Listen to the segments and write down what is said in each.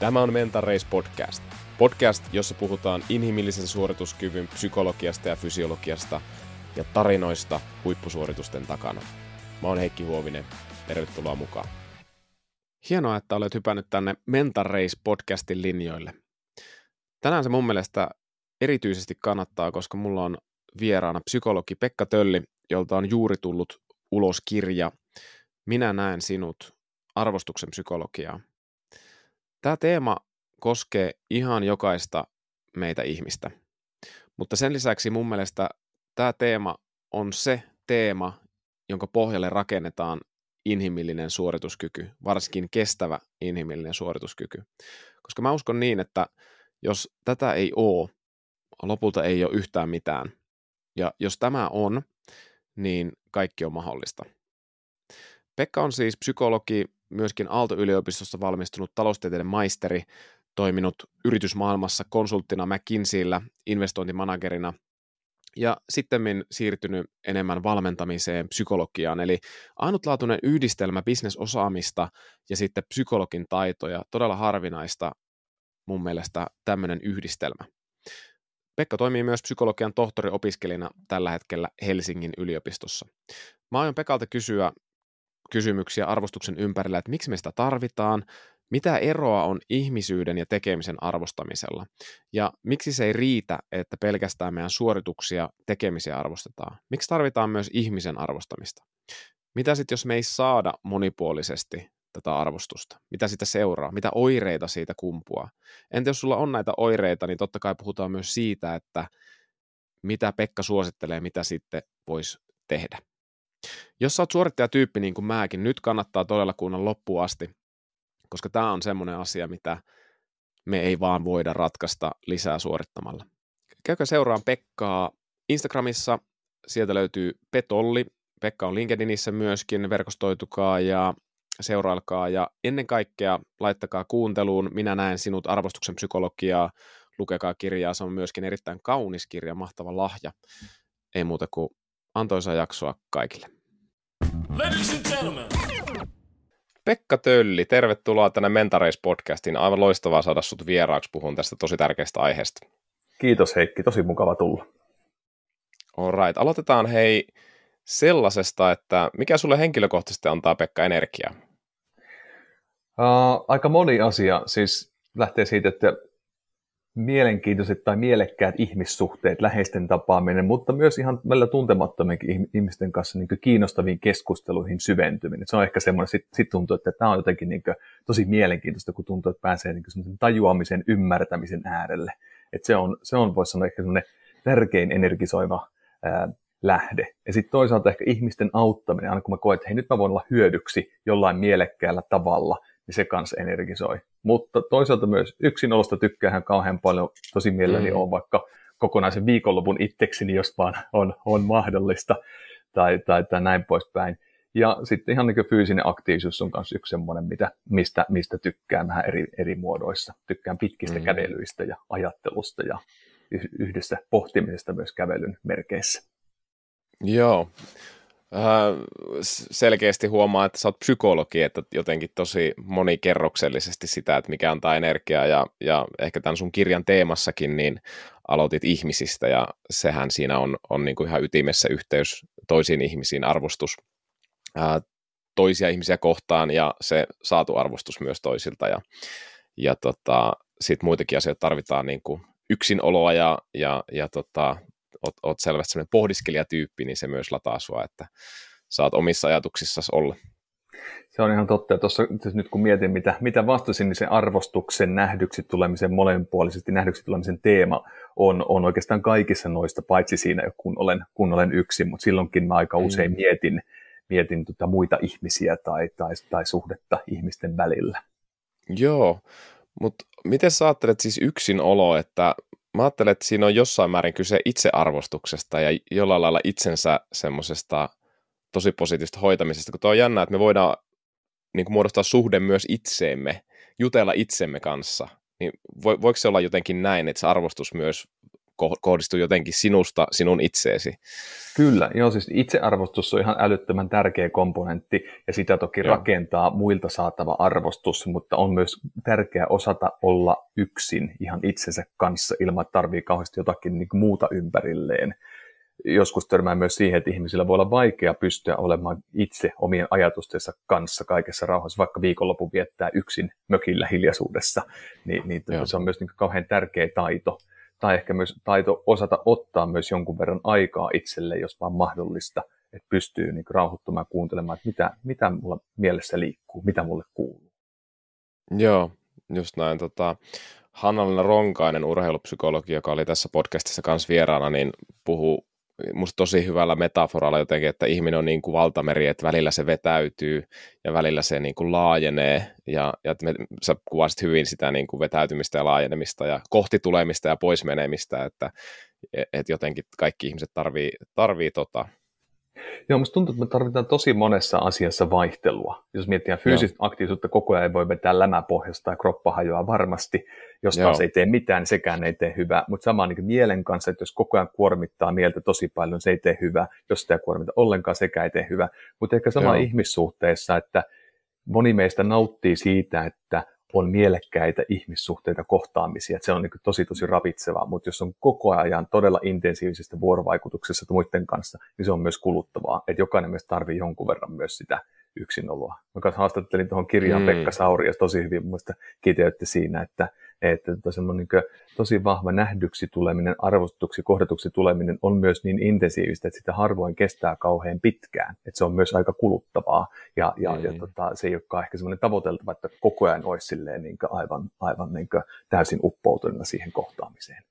Tämä on Mental Race Podcast. Podcast, jossa puhutaan inhimillisen suorituskyvyn psykologiasta ja fysiologiasta ja tarinoista huippusuoritusten takana. Mä oon Heikki Huovinen. Tervetuloa mukaan. Hienoa, että olet hypännyt tänne Mental Race podcastin linjoille. Tänään se mun mielestä erityisesti kannattaa, koska mulla on vieraana psykologi Pekka Tölli, jolta on juuri tullut ulos kirja Minä näen sinut, arvostuksen psykologiaa. Tämä teema koskee ihan jokaista meitä ihmistä. Mutta sen lisäksi mun mielestä tämä teema on se teema, jonka pohjalle rakennetaan inhimillinen suorituskyky, varsinkin kestävä inhimillinen suorituskyky. Koska mä uskon niin, että jos tätä ei ole, lopulta ei ole yhtään mitään. Ja jos tämä on, niin kaikki on mahdollista. Pekka on siis psykologi, myöskin Aalto-yliopistossa valmistunut taloustieteiden maisteri, toiminut yritysmaailmassa konsulttina McKinseyllä, investointimanagerina ja sitten siirtynyt enemmän valmentamiseen, psykologiaan, eli ainutlaatuinen yhdistelmä bisnesosaamista ja sitten psykologin taitoja, todella harvinaista mun mielestä tämmöinen yhdistelmä. Pekka toimii myös psykologian tohtoriopiskelijana tällä hetkellä Helsingin yliopistossa. Mä aion Pekalta kysyä kysymyksiä arvostuksen ympärillä, että miksi me sitä tarvitaan, mitä eroa on ihmisyyden ja tekemisen arvostamisella? Ja miksi se ei riitä, että pelkästään meidän suorituksia tekemisiä arvostetaan? Miksi tarvitaan myös ihmisen arvostamista? Mitä sitten, jos me ei saada monipuolisesti tätä arvostusta? Mitä sitä seuraa? Mitä oireita siitä kumpua? Entä jos sulla on näitä oireita, niin totta kai puhutaan myös siitä, että mitä Pekka suosittelee, mitä sitten voisi tehdä. Jos sä oot suorittajatyyppi niin kuin mäkin, nyt kannattaa todella kuunnella loppuun asti, koska tämä on semmoinen asia, mitä me ei vaan voida ratkaista lisää suorittamalla. Käykää seuraan Pekkaa Instagramissa, sieltä löytyy Petolli, Pekka on LinkedInissä myöskin, verkostoitukaa ja seurailkaa ja ennen kaikkea laittakaa kuunteluun Minä näen sinut arvostuksen psykologiaa, lukekaa kirjaa, se on myöskin erittäin kaunis kirja, mahtava lahja. Ei muuta kuin antoisaa jaksoa kaikille. Ladies and gentlemen. Pekka Tölli, tervetuloa tänne Mentareis-podcastiin. Aivan loistavaa saada sut vieraaksi puhun tästä tosi tärkeästä aiheesta. Kiitos Heikki, tosi mukava tulla. Alright, aloitetaan hei sellaisesta, että mikä sulle henkilökohtaisesti antaa Pekka energiaa? Uh, aika moni asia, siis lähtee siitä, että mielenkiintoiset tai mielekkäät ihmissuhteet, läheisten tapaaminen, mutta myös ihan välillä tuntemattomienkin ihmisten kanssa niin kiinnostaviin keskusteluihin syventyminen. Se on ehkä semmoinen, sitten sit tuntuu, että tämä on jotenkin niin tosi mielenkiintoista, kun tuntuu, että pääsee niin tajuamisen, ymmärtämisen äärelle. Et se on, se on voisi sanoa ehkä semmoinen tärkein energisoiva ää, lähde. Ja sitten toisaalta ehkä ihmisten auttaminen, aina kun mä koen, että hei nyt mä voin olla hyödyksi jollain mielekkäällä tavalla, niin se kanssa energisoi. Mutta toisaalta myös yksinolosta tykkäähän kauhean paljon, tosi mielelläni mm. on vaikka kokonaisen viikonlopun itsekseni, jos vaan on, on mahdollista, tai, tai, tai näin poispäin. Ja sitten ihan niin fyysinen aktiivisuus on myös yksi semmoinen, mitä, mistä, mistä tykkään vähän eri, eri muodoissa. Tykkään pitkistä mm. kävelyistä ja ajattelusta ja yhdessä pohtimisesta myös kävelyn merkeissä. Joo, selkeästi huomaa, että sä oot psykologi, että jotenkin tosi monikerroksellisesti sitä, että mikä antaa energiaa ja, ja ehkä tämän sun kirjan teemassakin, niin aloitit ihmisistä ja sehän siinä on, on niin kuin ihan ytimessä yhteys toisiin ihmisiin, arvostus ää, äh, toisia ihmisiä kohtaan ja se saatu arvostus myös toisilta ja, ja tota, sitten muitakin asioita tarvitaan niin kuin yksinoloa ja, ja, ja tota, oot, oot selvästi sellainen pohdiskelijatyyppi, niin se myös lataa sua, että saat omissa ajatuksissasi olla. Se on ihan totta. Ja tuossa nyt kun mietin, mitä, mitä vastasin, niin se arvostuksen nähdyksi tulemisen, molemminpuolisesti nähdyksi tulemisen teema on, on oikeastaan kaikissa noista, paitsi siinä, kun olen, kun olen yksin, mutta silloinkin mä aika usein mm. mietin, mietin tota muita ihmisiä tai, tai, tai suhdetta ihmisten välillä. Joo, mutta miten sä ajattelet siis yksin olo, että mä ajattelen, että siinä on jossain määrin kyse itsearvostuksesta ja jollain lailla itsensä semmoisesta tosi positiivista hoitamisesta, kun tuo on jännä, että me voidaan niin kuin muodostaa suhde myös itseemme, jutella itsemme kanssa, niin vo, voiko se olla jotenkin näin, että se arvostus myös kohdistuu jotenkin sinusta sinun itseesi. Kyllä, joo siis itsearvostus on ihan älyttömän tärkeä komponentti ja sitä toki joo. rakentaa muilta saatava arvostus, mutta on myös tärkeää osata olla yksin ihan itsensä kanssa ilman, että tarvii kauheasti jotakin niin muuta ympärilleen joskus törmää myös siihen, että ihmisillä voi olla vaikea pystyä olemaan itse omien ajatustensa kanssa kaikessa rauhassa, vaikka viikonloppu viettää yksin mökillä hiljaisuudessa, niin, niin tota, se on myös niin kauhean tärkeä taito. Tai ehkä myös taito osata ottaa myös jonkun verran aikaa itselle, jos vaan mahdollista, että pystyy niin rauhoittumaan ja kuuntelemaan, että mitä, mitä mulla mielessä liikkuu, mitä mulle kuuluu. Joo, just näin. Tota, Hanna Ronkainen, urheilupsykologi, joka oli tässä podcastissa kanssa vieraana, niin puhuu musta tosi hyvällä metaforalla jotenkin, että ihminen on niin kuin valtameri, että välillä se vetäytyy ja välillä se niin kuin laajenee. Ja, ja me, sä kuvasit hyvin sitä niin kuin vetäytymistä ja laajenemista ja kohti tulemista ja pois menemistä, että et jotenkin kaikki ihmiset tarvii, tarvii tota, Joo, musta tuntuu, että me tarvitaan tosi monessa asiassa vaihtelua. Jos miettii fyysistä Joo. aktiivisuutta, koko ajan ei voi vetää lämäpohjasta tai kroppa hajoaa varmasti. Jos Joo. taas ei tee mitään, niin sekään ei tee hyvää. Mutta sama niin mielen kanssa, että jos koko ajan kuormittaa mieltä tosi paljon, se ei tee hyvää. Jos sitä ei kuormita ollenkaan, sekä ei tee hyvää. Mutta ehkä sama Joo. ihmissuhteessa, että moni meistä nauttii siitä, että on mielekkäitä ihmissuhteita, kohtaamisia. Että se on niin tosi tosi ravitsevaa, mutta jos on koko ajan todella intensiivisessä vuorovaikutuksessa muiden kanssa, niin se on myös kuluttavaa. Että jokainen meistä tarvii jonkun verran myös sitä yksinoloa. Mä haastattelin tuohon kirjaan mm. Pekka Sauri ja tosi hyvin mun kiteytti siinä, että että tota semmoinen niin tosi vahva nähdyksi tuleminen, arvostuksi, kohdatuksi tuleminen on myös niin intensiivistä, että sitä harvoin kestää kauhean pitkään. Että se on myös aika kuluttavaa ja, ja, mm. ja tota, se ei olekaan ehkä semmoinen tavoiteltava, että koko ajan olisi silleen niin aivan, aivan niin täysin uppoutuneena siihen kohtaamiseen.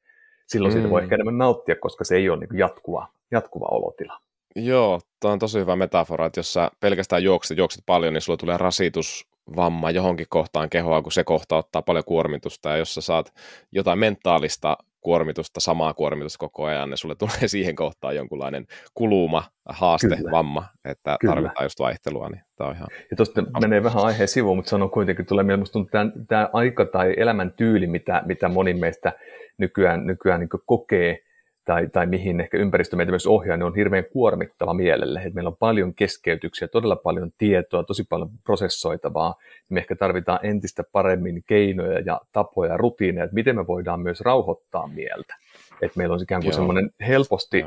Silloin mm. siitä voi mm. ehkä enemmän nauttia, koska se ei ole niin jatkuva, jatkuva olotila. Joo, tuo on tosi hyvä metafora, että jos sä pelkästään juokset, juokset paljon, niin sulla tulee rasitus vamma johonkin kohtaan kehoa, kun se kohta ottaa paljon kuormitusta, ja jos sä saat jotain mentaalista kuormitusta, samaa kuormitusta koko ajan, niin sulle tulee siihen kohtaan jonkunlainen kuluma, haaste, Kyllä. vamma, että Kyllä. tarvitaan just vaihtelua. Niin tämä on ihan... Ja tuosta menee vähän aiheen sivuun, mutta sanon kuitenkin, tulee mieleen, tämä, tämä aika tai elämäntyyli, mitä, mitä moni meistä nykyään, nykyään niin kokee, tai, tai mihin ehkä ympäristö meitä myös ohjaa, niin on hirveän kuormittava mielelle. Et meillä on paljon keskeytyksiä, todella paljon tietoa, tosi paljon prosessoitavaa. Me ehkä tarvitaan entistä paremmin keinoja ja tapoja ja rutiineja, että miten me voidaan myös rauhoittaa mieltä. Että meillä on ikään kuin semmoinen helposti,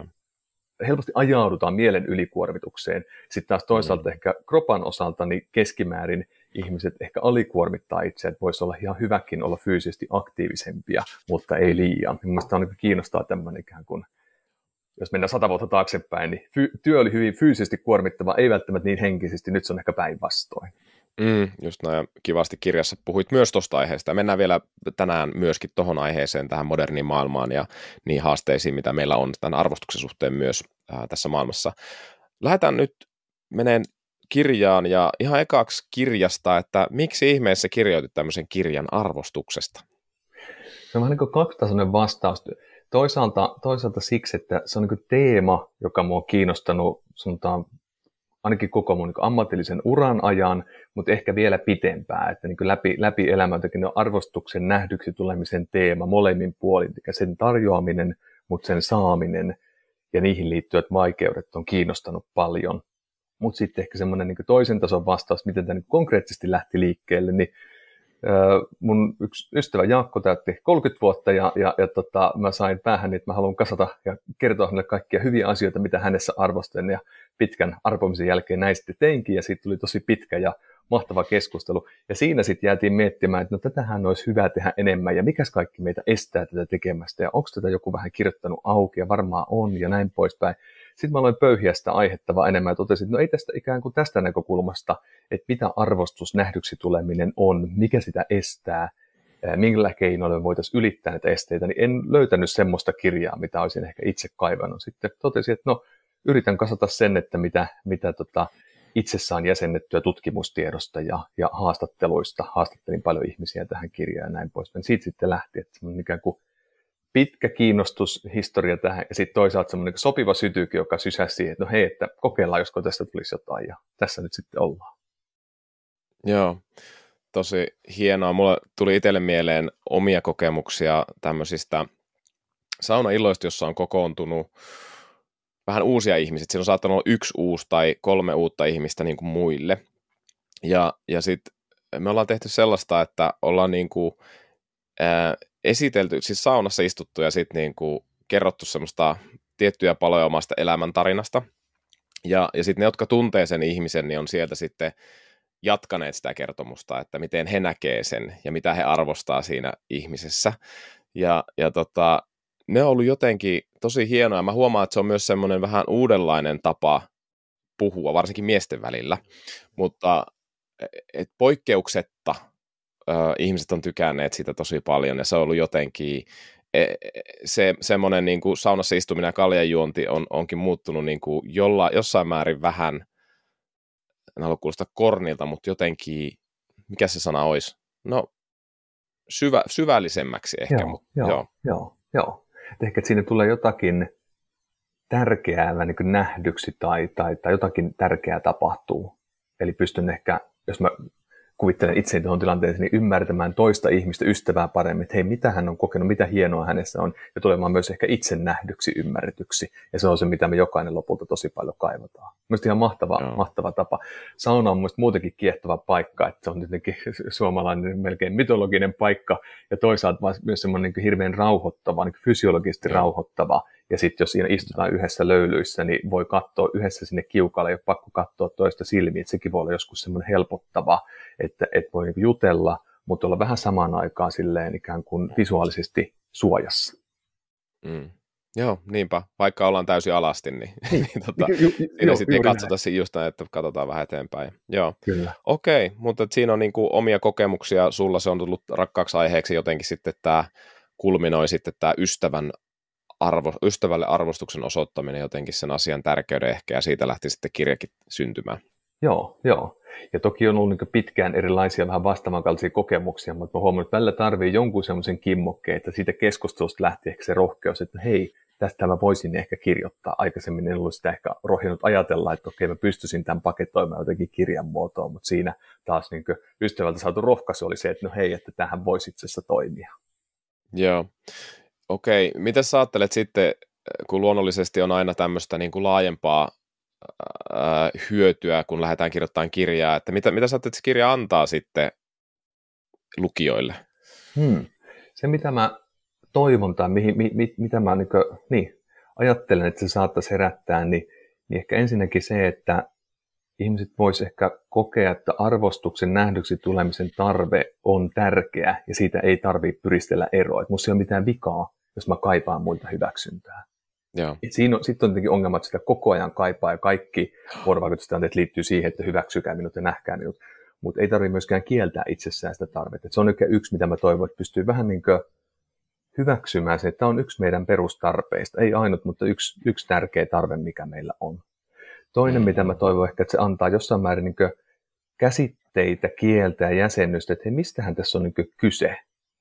helposti ajaudutaan mielen ylikuormitukseen. Sitten taas toisaalta mm. ehkä kropan osalta niin keskimäärin – ihmiset ehkä alikuormittaa itse, että voisi olla ihan hyväkin olla fyysisesti aktiivisempia, mutta ei liian. Mielestäni on niin kiinnostaa tämmöinen ikään kuin, jos mennään sata vuotta taaksepäin, niin fy- työ oli hyvin fyysisesti kuormittava, ei välttämättä niin henkisesti, nyt se on ehkä päinvastoin. Mm, just näin, kivasti kirjassa puhuit myös tuosta aiheesta. Mennään vielä tänään myöskin tuohon aiheeseen, tähän moderniin maailmaan ja niin haasteisiin, mitä meillä on tämän arvostuksen suhteen myös ää, tässä maailmassa. Lähdetään nyt meneen kirjaan ja ihan ekaksi kirjasta, että miksi ihmeessä kirjoitit tämmöisen kirjan arvostuksesta? Se on vähän niin kuin kaksitasoinen vastaus. Toisaalta, toisaalta siksi, että se on niin teema, joka mua on kiinnostanut sanotaan, ainakin koko mun niin ammatillisen uran ajan, mutta ehkä vielä pitempään, että niin läpi, läpi elämän on arvostuksen nähdyksi tulemisen teema molemmin puolin, eli sen tarjoaminen, mutta sen saaminen ja niihin liittyvät vaikeudet on kiinnostanut paljon mutta sitten ehkä semmoinen niin toisen tason vastaus, miten tämä niin konkreettisesti lähti liikkeelle, niin mun yksi ystävä Jaakko täytti 30 vuotta ja, ja, ja tota, mä sain päähän, että mä haluan kasata ja kertoa hänelle kaikkia hyviä asioita, mitä hänessä arvostan. Ja pitkän arpomisen jälkeen näin sitten teinkin ja siitä tuli tosi pitkä ja mahtava keskustelu. Ja siinä sitten jäätiin miettimään, että no tätähän olisi hyvä tehdä enemmän ja mikäs kaikki meitä estää tätä tekemästä ja onko tätä joku vähän kirjoittanut auki ja varmaan on ja näin poispäin. Sitten mä aloin pöyhiä sitä aihetta vaan enemmän ja totesin, että no ei tästä ikään kuin tästä näkökulmasta, että mitä arvostus nähdyksi tuleminen on, mikä sitä estää, millä keinoilla me voitaisiin ylittää näitä esteitä, niin en löytänyt semmoista kirjaa, mitä olisin ehkä itse kaivannut. Sitten totesin, että no yritän kasata sen, että mitä, mitä tota, itse saan jäsennettyä tutkimustiedosta ja, ja haastatteluista. Haastattelin paljon ihmisiä tähän kirjaan ja näin pois. Siitä sitten lähti, että semmoinen ikään kuin pitkä kiinnostushistoria tähän ja sitten toisaalta semmoinen sopiva sytyky, joka sysäsi siihen, että no hei, että kokeillaan, josko tästä tulisi jotain ja tässä nyt sitten ollaan. Joo, tosi hienoa. Mulla tuli itselle mieleen omia kokemuksia tämmöisistä saunailloista, jossa on kokoontunut vähän uusia ihmisiä. Siinä on saattanut olla yksi uusi tai kolme uutta ihmistä niin kuin muille. Ja, ja sitten me ollaan tehty sellaista, että ollaan niin kuin, ää, esitelty, siis saunassa istuttu ja sitten niin kuin kerrottu semmoista tiettyjä paloja omasta elämäntarinasta. Ja, ja sitten ne, jotka tuntee sen ihmisen, niin on sieltä sitten jatkaneet sitä kertomusta, että miten he näkee sen ja mitä he arvostaa siinä ihmisessä. Ja, ja tota, ne on ollut jotenkin tosi hienoja. Mä huomaan, että se on myös semmoinen vähän uudenlainen tapa puhua, varsinkin miesten välillä. Mutta e, et poikkeuksetta ö, ihmiset on tykänneet sitä tosi paljon ja se on ollut jotenkin e, se, semmoinen niin kuin saunassa istuminen ja kaljanjuonti on, onkin muuttunut niin kuin jolla, jossain määrin vähän, en halua kuulostaa kornilta, mutta jotenkin, mikä se sana olisi? No, syvä, syvällisemmäksi ehkä. Joo, mutta, joo, joo. joo, joo. Et ehkä siinä tulee jotakin tärkeää niin nähdyksi tai, tai, tai jotakin tärkeää tapahtuu. Eli pystyn ehkä, jos mä kuvittelen itse tuohon tilanteeseen, niin ymmärtämään toista ihmistä, ystävää paremmin, että hei, mitä hän on kokenut, mitä hienoa hänessä on, ja tulemaan myös ehkä itse nähdyksi, ymmärretyksi. Ja se on se, mitä me jokainen lopulta tosi paljon kaivataan. Mielestäni ihan mahtava, no. mahtava tapa. Sauna on mielestäni muutenkin kiehtova paikka, että se on jotenkin suomalainen melkein mitologinen paikka, ja toisaalta myös semmoinen niin hirveän rauhoittava, niin fysiologisesti no. rauhoittava, ja sitten jos siinä istutaan yhdessä löylyissä, niin voi katsoa yhdessä sinne kiukalle, ei ole pakko katsoa toista silmiä, että sekin voi olla joskus semmoinen helpottava, että, että voi niinku jutella, mutta olla vähän samaan aikaan silleen ikään kuin visuaalisesti suojassa. Mm. Joo, niinpä. Vaikka ollaan täysin alasti, niin, niin, niin tota, ju, ju, siinä sitten ei katsota näin. just näin, että katsotaan vähän eteenpäin. Joo. Kyllä. Okei, okay, mutta siinä on niin kuin omia kokemuksia. Sulla se on tullut rakkaaksi aiheeksi jotenkin sitten tämä kulminoi sitten tämä ystävän arvo, ystävälle arvostuksen osoittaminen jotenkin sen asian tärkeyden ehkä, ja siitä lähti sitten kirjakin syntymään. Joo, joo. Ja toki on ollut niin pitkään erilaisia vähän vastaavankaltaisia kokemuksia, mutta mä huomannut, että välillä tarvii jonkun semmoisen kimmokkeen, että siitä keskustelusta lähti ehkä se rohkeus, että hei, tästä mä voisin ehkä kirjoittaa. Aikaisemmin en ollut sitä ehkä rohjennut ajatella, että okei, mä pystyisin tämän paketoimaan jotenkin kirjan muotoon, mutta siinä taas niin ystävältä saatu rohkaisu oli se, että no hei, että tähän voisi itse asiassa toimia. Joo. Okei, mitä sä ajattelet sitten, kun luonnollisesti on aina tämmöistä niin kuin laajempaa ää, hyötyä, kun lähdetään kirjoittamaan kirjaa, että mitä, mitä sä ajattelet, että se kirja antaa sitten lukijoille? Hmm. Se, mitä mä toivon tai mihin, mi, mi, mitä mä niin, kuin, niin, ajattelen, että se saattaisi herättää, niin, niin ehkä ensinnäkin se, että ihmiset vois ehkä kokea, että arvostuksen nähdyksi tulemisen tarve on tärkeä ja siitä ei tarvitse pyristellä eroa. Että musta ei ole mitään vikaa jos mä kaipaan muilta hyväksyntää. Joo. Siinä on, sitten on tietenkin ongelma, että sitä koko ajan kaipaa ja kaikki vuorovaikutustilanteet liittyy siihen, että hyväksykää minut ja nähkää minut. Mutta ei tarvitse myöskään kieltää itsessään sitä tarvetta. Et se on yksi, mitä mä toivon, että pystyy vähän niin kuin hyväksymään se, että tämä on yksi meidän perustarpeista. Ei ainut, mutta yksi, yksi tärkeä tarve, mikä meillä on. Toinen, mitä mä toivon ehkä, että se antaa jossain määrin niin käsitteitä, kieltä ja jäsennystä, että hei, mistähän tässä on niin kyse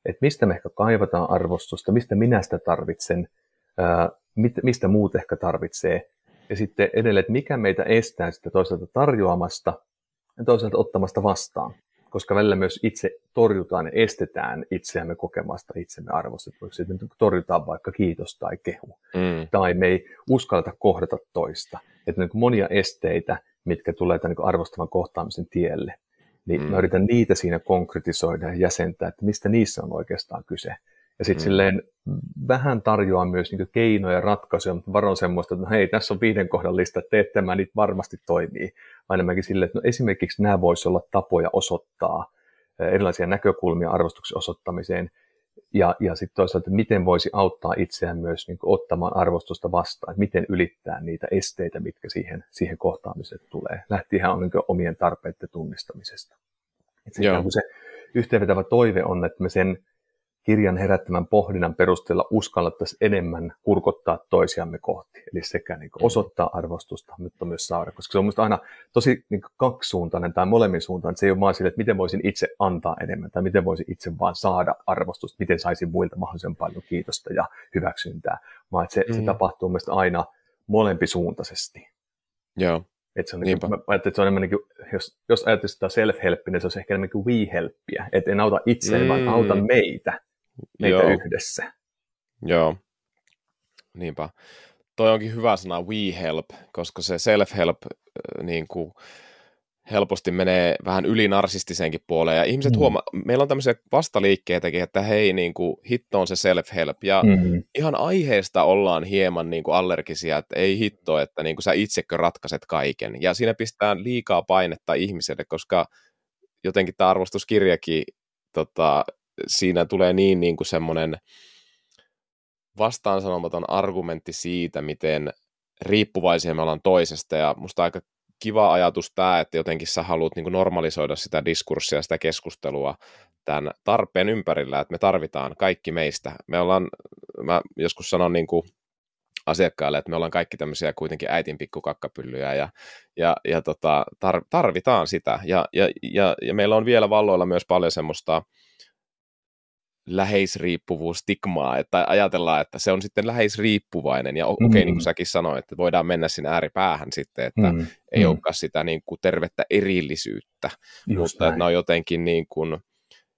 että mistä me ehkä kaivataan arvostusta, mistä minä sitä tarvitsen, ää, mistä muut ehkä tarvitsee. Ja sitten edelleen, että mikä meitä estää sitä toisaalta tarjoamasta ja toisaalta ottamasta vastaan. Koska välillä myös itse torjutaan ja estetään itseämme kokemasta itsemme arvostetuiksi. Että me torjutaan vaikka kiitos tai kehu. Mm. Tai me ei uskalleta kohdata toista. Että niin monia esteitä, mitkä tulee tämän niin arvostavan kohtaamisen tielle. Niin mm. mä yritän niitä siinä konkretisoida ja jäsentää, että mistä niissä on oikeastaan kyse. Ja sitten mm. silleen vähän tarjoaa myös niin keinoja ja ratkaisuja, mutta varon semmoista, että no hei, tässä on viiden kohdan lista, teet tämä, niitä varmasti toimii. Enemmänkin silleen, että no esimerkiksi nämä voisi olla tapoja osoittaa erilaisia näkökulmia arvostuksen osoittamiseen, ja, ja sitten toisaalta, miten voisi auttaa itseään myös niin kuin, ottamaan arvostusta vastaan, että miten ylittää niitä esteitä, mitkä siihen, siihen kohtaamiseen tulee. Lähtihän on niin kuin, omien tarpeiden tunnistamisesta. Että se, se yhteenvetävä toive on, että me sen kirjan herättämän pohdinnan perusteella uskallettaisiin enemmän kurkottaa toisiamme kohti. Eli sekä niin kuin mm. osoittaa arvostusta, mutta myös saada. Koska se on minusta aina tosi niin kuin kaksisuuntainen tai molemmin suuntaan. Se ei ole vaan sille, että miten voisin itse antaa enemmän tai miten voisin itse vaan saada arvostusta, miten saisin muilta mahdollisimman paljon kiitosta ja hyväksyntää. Vaan että se, mm. se tapahtuu mielestäni aina molempisuuntaisesti. Joo. Että se on, niin kuin, mä että se on enemmän niin kuin, jos, jos ajattelisi sitä self-helppiä, niin se on ehkä enemmän kuin we-helppiä. Että en auta itseäni, mm. vaan auta meitä meitä Joo. yhdessä. Joo. niinpä. Toi onkin hyvä sana we help, koska se self-help niin kuin, helposti menee vähän yli narsistiseenkin puoleen, ja ihmiset mm. huomaa, meillä on tämmöisiä vastaliikkeitäkin, että hei, niin kuin, hitto on se self-help, ja mm. ihan aiheesta ollaan hieman niin kuin allergisia, että ei hitto, että niin kuin sä itsekö ratkaiset kaiken, ja siinä pistää liikaa painetta ihmiselle, koska jotenkin tämä arvostuskirjakin, tota, siinä tulee niin, niin kuin semmoinen vastaansanomaton argumentti siitä, miten riippuvaisia me ollaan toisesta, ja musta aika kiva ajatus tämä, että jotenkin sä haluat niin normalisoida sitä diskurssia, sitä keskustelua tämän tarpeen ympärillä, että me tarvitaan kaikki meistä. Me ollaan, mä joskus sanon niin kuin asiakkaille, että me ollaan kaikki tämmöisiä kuitenkin äitin pikkukakkapyllyjä ja, ja, ja tota, tar, tarvitaan sitä. Ja, ja, ja, ja meillä on vielä valloilla myös paljon semmoista läheisriippuvuus-stigmaa, että ajatellaan, että se on sitten läheisriippuvainen, ja okei, okay, mm. niin kuin säkin sanoit, että voidaan mennä sinne ääripäähän sitten, että mm. ei mm. olekaan sitä niin kuin tervettä erillisyyttä, Just mutta näin. että ne on jotenkin niin kuin,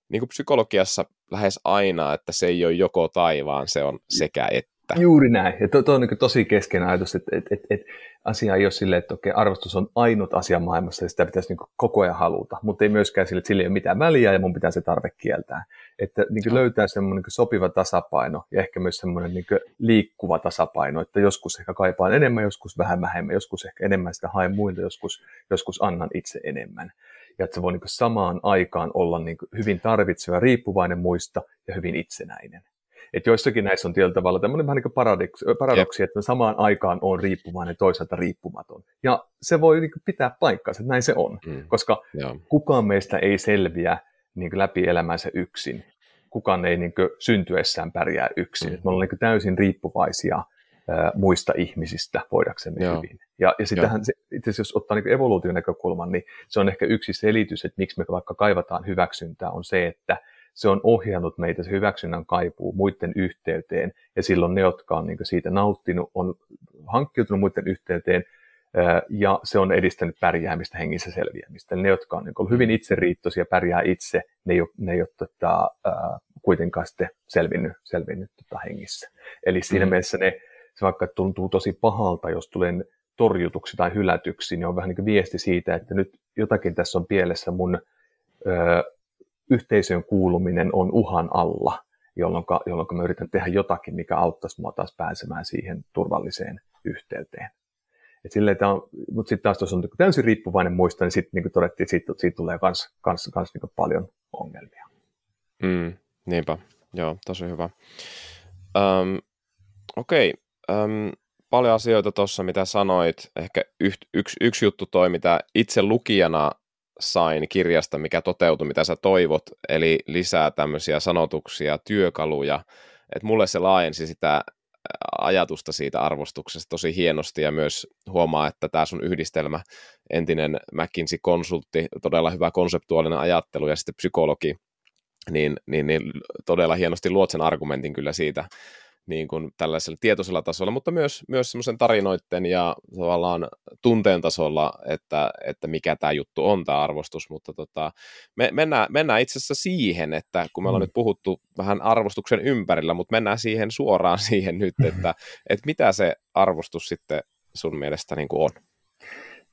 niin kuin psykologiassa lähes aina, että se ei ole joko tai, vaan se on sekä että. Juuri näin, ja tuo on niin tosi keskeinen ajatus, että, että, että, että asia ei ole silleen, että okei, arvostus on ainut asia maailmassa ja sitä pitäisi niin koko ajan haluta, mutta ei myöskään sille, että sille ei ole mitään väliä ja mun pitää se tarve kieltää. Että niin no. löytää semmoinen niin sopiva tasapaino ja ehkä myös semmoinen niin liikkuva tasapaino, että joskus ehkä kaipaan enemmän, joskus vähän vähemmän, joskus ehkä enemmän sitä haen muilta, joskus, joskus annan itse enemmän. Ja että se voi niin samaan aikaan olla niin hyvin tarvitseva, riippuvainen muista ja hyvin itsenäinen. Että joissakin näissä on tietyllä tavalla tämmöinen vähän niin paradoksi, paradoksi että samaan aikaan on riippuvainen, toisaalta riippumaton. Ja se voi niin pitää paikkaansa, että näin se on, mm. koska yeah. kukaan meistä ei selviä niin läpi elämänsä yksin. Kukaan ei niin syntyessään pärjää yksin. Mm. Me ollaan niin täysin riippuvaisia ää, muista ihmisistä voidaksemme yeah. hyvin. Ja, ja sitähän, se, itse asiassa jos ottaa niin evoluution näkökulman, niin se on ehkä yksi selitys, että miksi me vaikka kaivataan hyväksyntää, on se, että se on ohjannut meitä se hyväksynnän kaipuu muiden yhteyteen, ja silloin ne, jotka on niin siitä nauttinut, on hankkiutunut muiden yhteyteen, ja se on edistänyt pärjäämistä, hengissä selviämistä. Ne, jotka on niin hyvin itseriittoisia, pärjää itse, ne ei ole, ne ei ole tota, kuitenkaan sitten selvinnyt, selvinnyt tota, hengissä. Eli siinä mm. mielessä ne, se vaikka tuntuu tosi pahalta, jos tulen torjutuksi tai hylätyksi, niin on vähän niin kuin viesti siitä, että nyt jotakin tässä on pielessä mun ö, yhteisöön kuuluminen on uhan alla, jolloin, jolloin mä yritän tehdä jotakin, mikä auttaisi mua taas pääsemään siihen turvalliseen yhteyteen. Et silleen, on, mutta sitten taas jos on täysin riippuvainen muista, niin sitten niin todettiin, että siitä, siitä tulee kans, kans, kans niin paljon ongelmia. Mm, niinpä, joo, tosi hyvä. Okei, okay. paljon asioita tuossa, mitä sanoit. Ehkä yksi, yksi juttu toi, mitä itse lukijana sain kirjasta, mikä toteutui, mitä sä toivot, eli lisää tämmöisiä sanotuksia, työkaluja, että mulle se laajensi sitä ajatusta siitä arvostuksesta tosi hienosti ja myös huomaa, että tämä sun yhdistelmä, entinen McKinsey-konsultti, todella hyvä konseptuaalinen ajattelu ja sitten psykologi, niin, niin, niin todella hienosti luot sen argumentin kyllä siitä, niin kuin tällaisella tietoisella tasolla, mutta myös, myös semmoisen tarinoiden ja tavallaan tunteen tasolla, että, että mikä tämä juttu on, tämä arvostus, mutta tota, me mennään, mennään itse asiassa siihen, että kun me ollaan mm. nyt puhuttu vähän arvostuksen ympärillä, mutta mennään siihen suoraan siihen nyt, että, että mitä se arvostus sitten sun mielestä niin kuin on?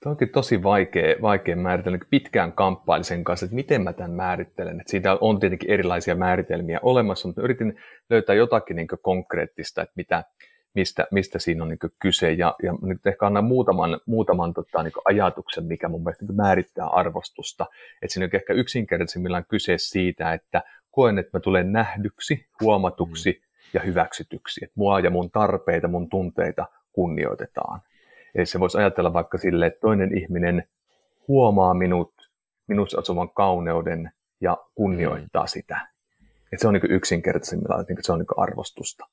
Tämä onkin tosi vaikea, vaikea määritellä. Pitkään kamppailin sen kanssa, että miten mä tämän määrittelen. Että siitä on tietenkin erilaisia määritelmiä olemassa, mutta yritin löytää jotakin niin konkreettista, että mitä, mistä, mistä siinä on niin kyse. Ja, ja nyt ehkä annan muutaman, muutaman tota, niin ajatuksen, mikä mun mielestä niin määrittää arvostusta. Että siinä on ehkä yksinkertaisimmillaan kyse siitä, että koen, että mä tulen nähdyksi, huomatuksi mm. ja hyväksytyksi. Että mua ja mun tarpeita, mun tunteita kunnioitetaan. Eli se voisi ajatella vaikka sille, että toinen ihminen huomaa minut, minussa asuvan kauneuden ja kunnioittaa mm. sitä. Että se on niin yksinkertaisimmillaan, että se on niin arvostusta.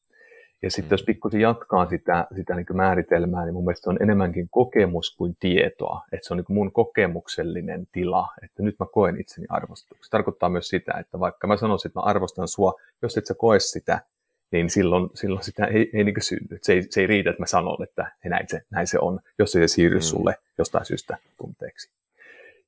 Ja sitten mm. jos pikkusen jatkaa sitä, sitä niin määritelmää, niin mun mielestä se on enemmänkin kokemus kuin tietoa. Että se on niin mun kokemuksellinen tila, että nyt mä koen itseni arvostuksi. Se tarkoittaa myös sitä, että vaikka mä sanoisin, että mä arvostan sua, jos et sä koe sitä, niin silloin, silloin sitä ei, ei niin synny. Se ei, se ei riitä, että mä sanon, että näin se, näin se on, jos ei se siirry mm. sulle jostain syystä tunteeksi.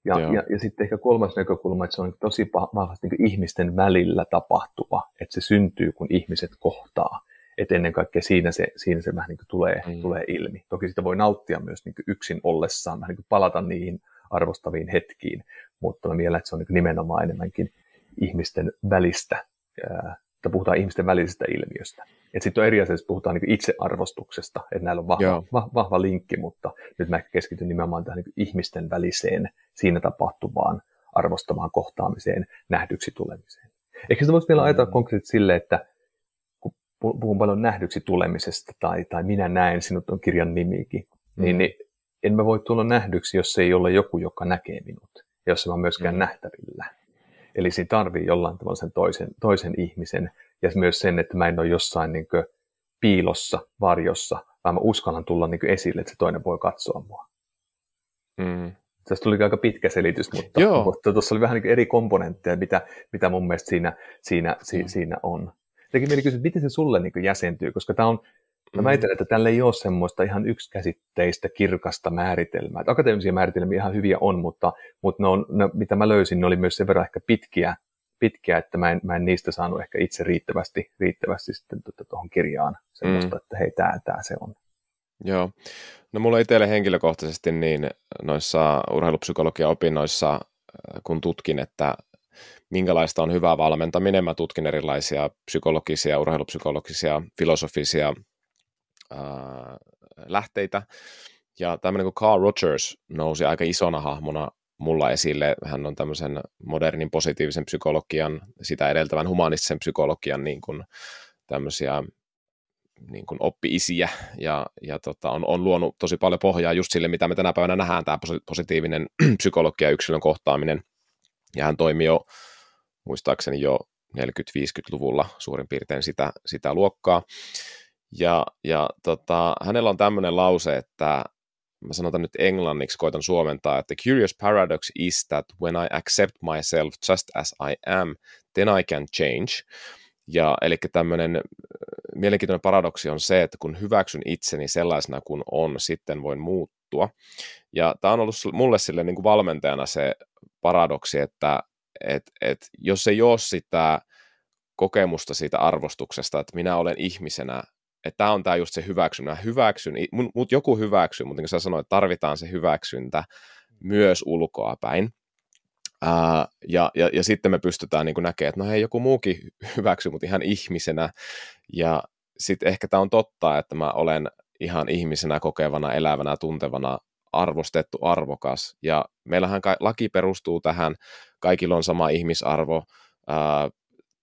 Ja, ja, ja sitten ehkä kolmas näkökulma, että se on tosi vahvasti niin ihmisten välillä tapahtuva, että se syntyy, kun ihmiset kohtaa. että ennen kaikkea siinä se, siinä se vähän niin tulee, mm. tulee ilmi. Toki sitä voi nauttia myös niin yksin ollessaan, vähän niin palata niihin arvostaviin hetkiin, mutta mä mielen, että se on niin nimenomaan enemmänkin ihmisten välistä, että puhutaan ihmisten välisestä ilmiöstä. Sitten on eri asia, jos puhutaan niin itsearvostuksesta, että näillä on vahva, va, vahva linkki, mutta nyt mä keskityn nimenomaan tähän niin ihmisten väliseen, siinä tapahtuvaan arvostamaan kohtaamiseen, nähdyksi tulemiseen. Ehkä sitä voisi vielä ajatella mm. konkreettisesti sille, että kun puhun paljon nähdyksi tulemisesta tai, tai minä näen sinut on kirjan nimikin, mm. niin, niin en mä voi tulla nähdyksi, jos ei ole joku, joka näkee minut, ja jos mä myöskään mm. nähtävillä. Eli siinä tarvii jollain tavalla sen toisen, toisen ihmisen, ja myös sen, että mä en ole jossain niin piilossa, varjossa, vaan mä uskallan tulla niin esille, että se toinen voi katsoa mua. Mm. Tästä tuli aika pitkä selitys, mutta, Joo. mutta tuossa oli vähän niin eri komponentteja, mitä, mitä mun mielestä siinä, siinä, si, mm. siinä on. Teki mieli kysyä, miten se sulle niin jäsentyy, koska tämä on, Mä väitän, että tällä ei ole semmoista ihan yksikäsitteistä, kirkasta määritelmää. Että akateemisia määritelmiä ihan hyviä on, mutta, mutta ne on, ne, mitä mä löysin, ne oli myös sen verran ehkä pitkiä, pitkiä että mä en, mä en niistä saanut ehkä itse riittävästi, riittävästi sitten tuota tuohon kirjaan semmoista, mm. että hei, tämä, tämä se on. Joo. No mulla itselle henkilökohtaisesti niin noissa urheilupsykologian opinnoissa, äh, kun tutkin, että minkälaista on hyvä valmentaminen, mä tutkin erilaisia psykologisia, urheilupsykologisia, filosofisia äh, lähteitä. Ja tämmöinen kuin Carl Rogers nousi aika isona hahmona mulla esille. Hän on tämmöisen modernin positiivisen psykologian, sitä edeltävän humanistisen psykologian niin kuin tämmöisiä niin kuin oppi-isiä ja, ja tota, on, on luonut tosi paljon pohjaa just sille, mitä me tänä päivänä nähdään, tämä positiivinen psykologia yksilön kohtaaminen. Ja hän toimi jo, muistaakseni jo 40-50-luvulla suurin piirtein sitä, sitä luokkaa. Ja, ja tota, hänellä on tämmöinen lause, että mä sanotaan nyt englanniksi, koitan suomentaa, että the curious paradox is that when I accept myself just as I am, then I can change. Ja eli tämmöinen mielenkiintoinen paradoksi on se, että kun hyväksyn itseni sellaisena kuin on, sitten voin muuttua. Ja tämä on ollut mulle sille niin kuin valmentajana se paradoksi, että et, et, jos ei ole sitä kokemusta siitä arvostuksesta, että minä olen ihmisenä, että tämä on tämä just se hyväksyntä. Hyväksyn, mut joku hyväksyy, mutta niin kuin sä sanoit, tarvitaan se hyväksyntä myös ulkoa päin. Ää, ja, ja, ja sitten me pystytään niin näkemään, että no hei, joku muukin hyväksyy mut ihan ihmisenä. Ja sitten ehkä tämä on totta, että mä olen ihan ihmisenä kokevana, elävänä, tuntevana arvostettu, arvokas. Ja meillähän laki perustuu tähän, kaikilla on sama ihmisarvo.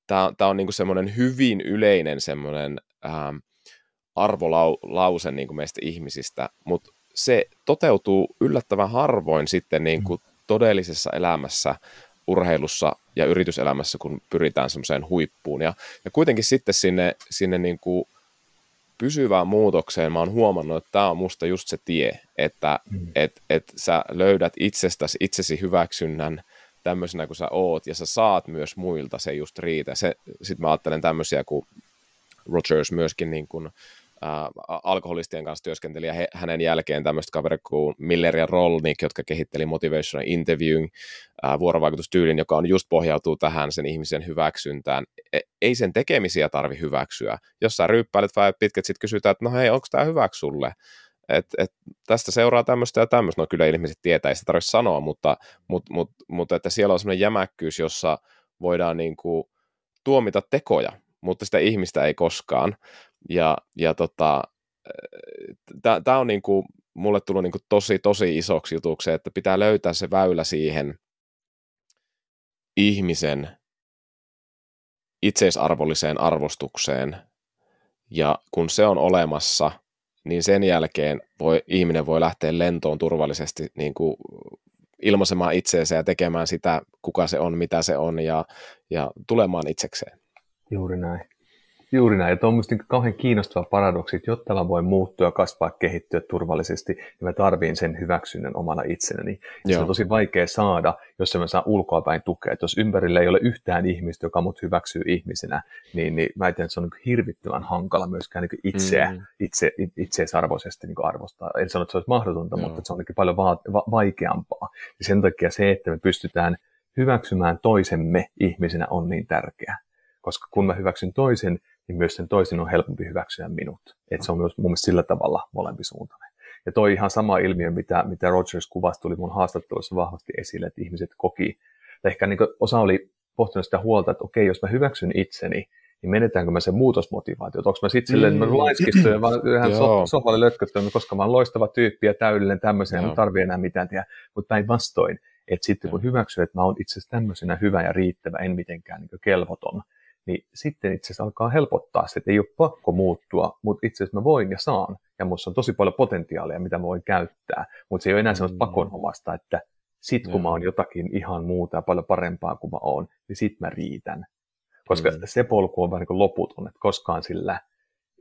Tämä, on niin semmoinen hyvin yleinen semmoinen arvolause niin kuin meistä ihmisistä, mutta se toteutuu yllättävän harvoin sitten niin kuin todellisessa elämässä, urheilussa ja yrityselämässä, kun pyritään semmoiseen huippuun. Ja, ja kuitenkin sitten sinne, sinne niin kuin pysyvään muutokseen mä oon huomannut, että tämä on musta just se tie, että mm. et, et sä löydät itsestäsi itsesi hyväksynnän tämmöisenä kuin sä oot, ja sä saat myös muilta, se just riitä. Sitten mä ajattelen tämmöisiä kuin Rogers myöskin niin kuin, äh, alkoholistien kanssa työskenteli, ja he, hänen jälkeen tämmöistä kaverit kuin Miller ja Rolnik, jotka kehitteli motivational interviewing äh, vuorovaikutustyylin, joka on just pohjautuu tähän sen ihmisen hyväksyntään. E, ei sen tekemisiä tarvi hyväksyä. Jos sä ryyppäilet vai pitkät, sitten kysytään, että no hei, onko tämä hyväksi sulle? Et, et, tästä seuraa tämmöistä ja tämmöistä, no kyllä ihmiset tietää, ei sitä tarvitse sanoa, mutta, mutta, mutta, mutta että siellä on semmoinen jämäkkyys, jossa voidaan niin kuin tuomita tekoja, mutta sitä ihmistä ei koskaan. Ja, ja tota, tämä on niinku, mulle tullut niinku tosi, tosi isoksi jutuksi, että pitää löytää se väylä siihen ihmisen itseisarvolliseen arvostukseen. Ja kun se on olemassa, niin sen jälkeen voi, ihminen voi lähteä lentoon turvallisesti niin kuin ilmaisemaan itseensä ja tekemään sitä, kuka se on, mitä se on ja, ja tulemaan itsekseen. Juuri näin. Juuri näin. Ja tuo on minusta niin kauhean kiinnostava paradoksi, että jotta mä voin muuttua, kasvaa, kehittyä turvallisesti, niin mä tarviin sen hyväksynnän omana itsenäni. Ja se on tosi vaikea saada, jos mä saa ulkoapäin tukea. Että jos ympärillä ei ole yhtään ihmistä, joka mut hyväksyy ihmisenä, niin, niin mä tiedän, että se on niin hirvittävän hankala myöskään niin itseä, mm. itse, itseisarvoisesti niin arvostaa. En sano, että se olisi mahdotonta, Joo. mutta se on niin paljon va- va- vaikeampaa. Ja sen takia se, että me pystytään hyväksymään toisemme ihmisenä on niin tärkeää. Koska kun mä hyväksyn toisen, niin myös sen toisen on helpompi hyväksyä minut. Että se on myös mun mielestä sillä tavalla molempisuuntainen. Ja toi ihan sama ilmiö, mitä, mitä Rogers kuvasi, tuli mun haastattelussa vahvasti esille, että ihmiset koki, ehkä niin osa oli pohtinut sitä huolta, että okei, jos mä hyväksyn itseni, niin menetäänkö mä sen muutosmotivaatio? Onko mä sitten silleen, että mä laiskistun ja vaan ihan sohvalle lötköttyn, koska mä oon loistava tyyppi ja täydellinen tämmöisen, ja mä tarvii enää mitään tehdä. Mutta päinvastoin, että sitten kun hyväksyy, että mä oon itse asiassa tämmöisenä hyvä ja riittävä, en mitenkään niin kelvoton, niin sitten itse asiassa alkaa helpottaa se, että ei ole pakko muuttua, mutta itse asiassa mä voin ja saan, ja minussa on tosi paljon potentiaalia, mitä mä voin käyttää, mutta se ei ole enää sellaista mm. pakonomasta, että sit kun mä oon jotakin ihan muuta ja paljon parempaa kuin mä oon, niin sit mä riitän. Koska mm. se polku on vähän niin loputon, että koskaan sillä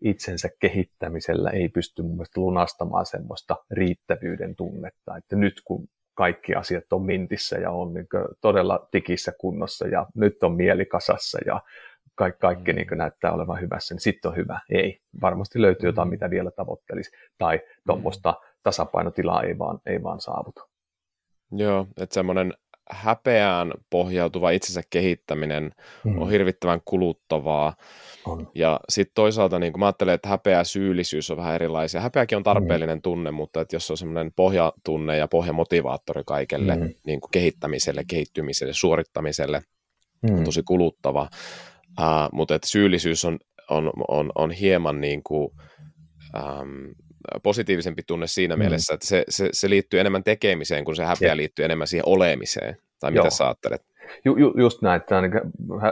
itsensä kehittämisellä ei pysty mun mielestä lunastamaan semmoista riittävyyden tunnetta, että nyt kun kaikki asiat on mintissä ja on niin todella digissä kunnossa ja nyt on mieli kasassa ja kaikki, kaikki mm. niin näyttää olevan hyvässä, niin sitten on hyvä. Ei, varmasti löytyy jotain, mm. mitä vielä tavoittelisi, tai tuommoista mm. tasapainotilaa ei vaan, ei vaan saavuta. Joo, että semmoinen häpeään pohjautuva itsensä kehittäminen mm. on hirvittävän kuluttavaa. On. Ja sitten toisaalta niin mä ajattelen, että häpeä ja syyllisyys on vähän erilaisia. Häpeäkin on tarpeellinen mm. tunne, mutta että jos on semmoinen pohjatunne ja pohjamotivaattori kaikelle mm. niin kuin kehittämiselle, kehittymiselle, suorittamiselle, mm. on tosi kuluttava. Uh, mutta että syyllisyys on, on, on, on hieman niin kuin, um, positiivisempi tunne siinä mm. mielessä, että se, se, se liittyy enemmän tekemiseen, kun se häpeä yeah. liittyy enemmän siihen olemiseen. Tai mitä Joo. sä ajattelet? Ju, ju, just näin, että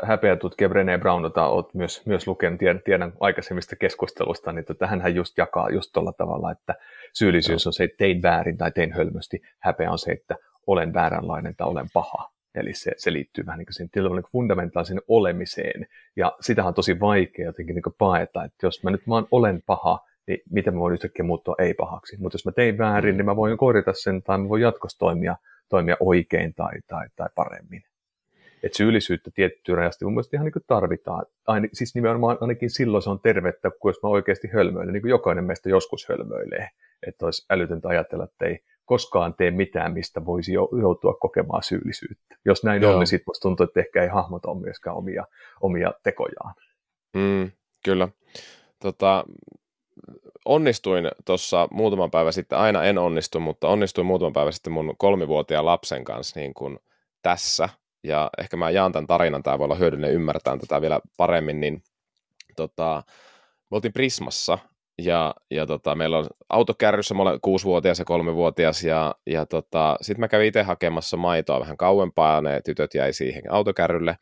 häpeä tutkija Brené Brown, jota olet myös, myös lukenut, tiedän, tiedän aikaisemmista keskustelusta, niin tota, hän just jakaa just tuolla tavalla, että syyllisyys Joo. on se, että tein väärin tai tein hölmösti. Häpeä on se, että olen vääränlainen tai olen paha. Eli se, se liittyy vähän niin kuin siihen niin fundamentaalisen olemiseen. Ja sitä on tosi vaikea jotenkin niin paeta, että jos mä nyt vaan olen paha, niin miten mä voin yhtäkkiä muuttua ei-pahaksi. Mutta jos mä tein väärin, niin mä voin korjata sen tai mä voin jatkossa toimia, toimia oikein tai, tai, tai paremmin. Et syyllisyyttä tiettyä rajasti mun mielestä ihan niin tarvitaan. Ain, siis nimenomaan ainakin silloin se on tervettä, kun jos mä oikeasti hölmöilen, niin kuin jokainen meistä joskus hölmöilee. Että olisi älytöntä ajatella, että ei koskaan tee mitään, mistä voisi joutua kokemaan syyllisyyttä. Jos näin Joo. on, niin sitten musta tuntuu, että ehkä ei hahmota myöskään omia, omia tekojaan. Mm, kyllä. Tota, onnistuin tuossa muutaman päivän sitten, aina en onnistu, mutta onnistuin muutaman päivän sitten mun kolmivuotiaan lapsen kanssa niin kuin tässä, ja ehkä mä jaan tämän tarinan, tämä voi olla hyödyllinen ymmärtää tätä vielä paremmin, niin tota, me oltiin Prismassa, ja, ja tota, meillä on autokärryssä, olen kuusivuotias ja kolmivuotias, ja, ja tota, sitten mä kävin itse hakemassa maitoa vähän kauempaa, ja ne tytöt jäi siihen autokärrylle.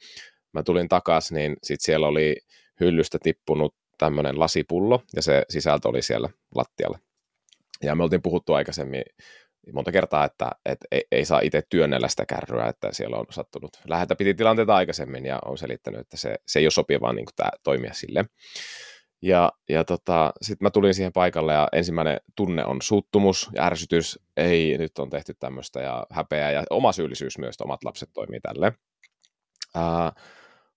Mä tulin takaisin, niin sitten siellä oli hyllystä tippunut tämmöinen lasipullo, ja se sisältö oli siellä lattialla. Ja me oltiin puhuttu aikaisemmin monta kertaa, että, että ei, ei saa itse työnnellä sitä kärryä, että siellä on sattunut läheltä piti tilanteita aikaisemmin, ja on selittänyt, että se, se ei ole sopivaa niin tämä toimia sille. Ja, ja tota, sitten mä tulin siihen paikalle ja ensimmäinen tunne on suuttumus ja ärsytys. Ei, nyt on tehty tämmöistä ja häpeä ja oma syyllisyys myös, että omat lapset toimii tälle. Uh,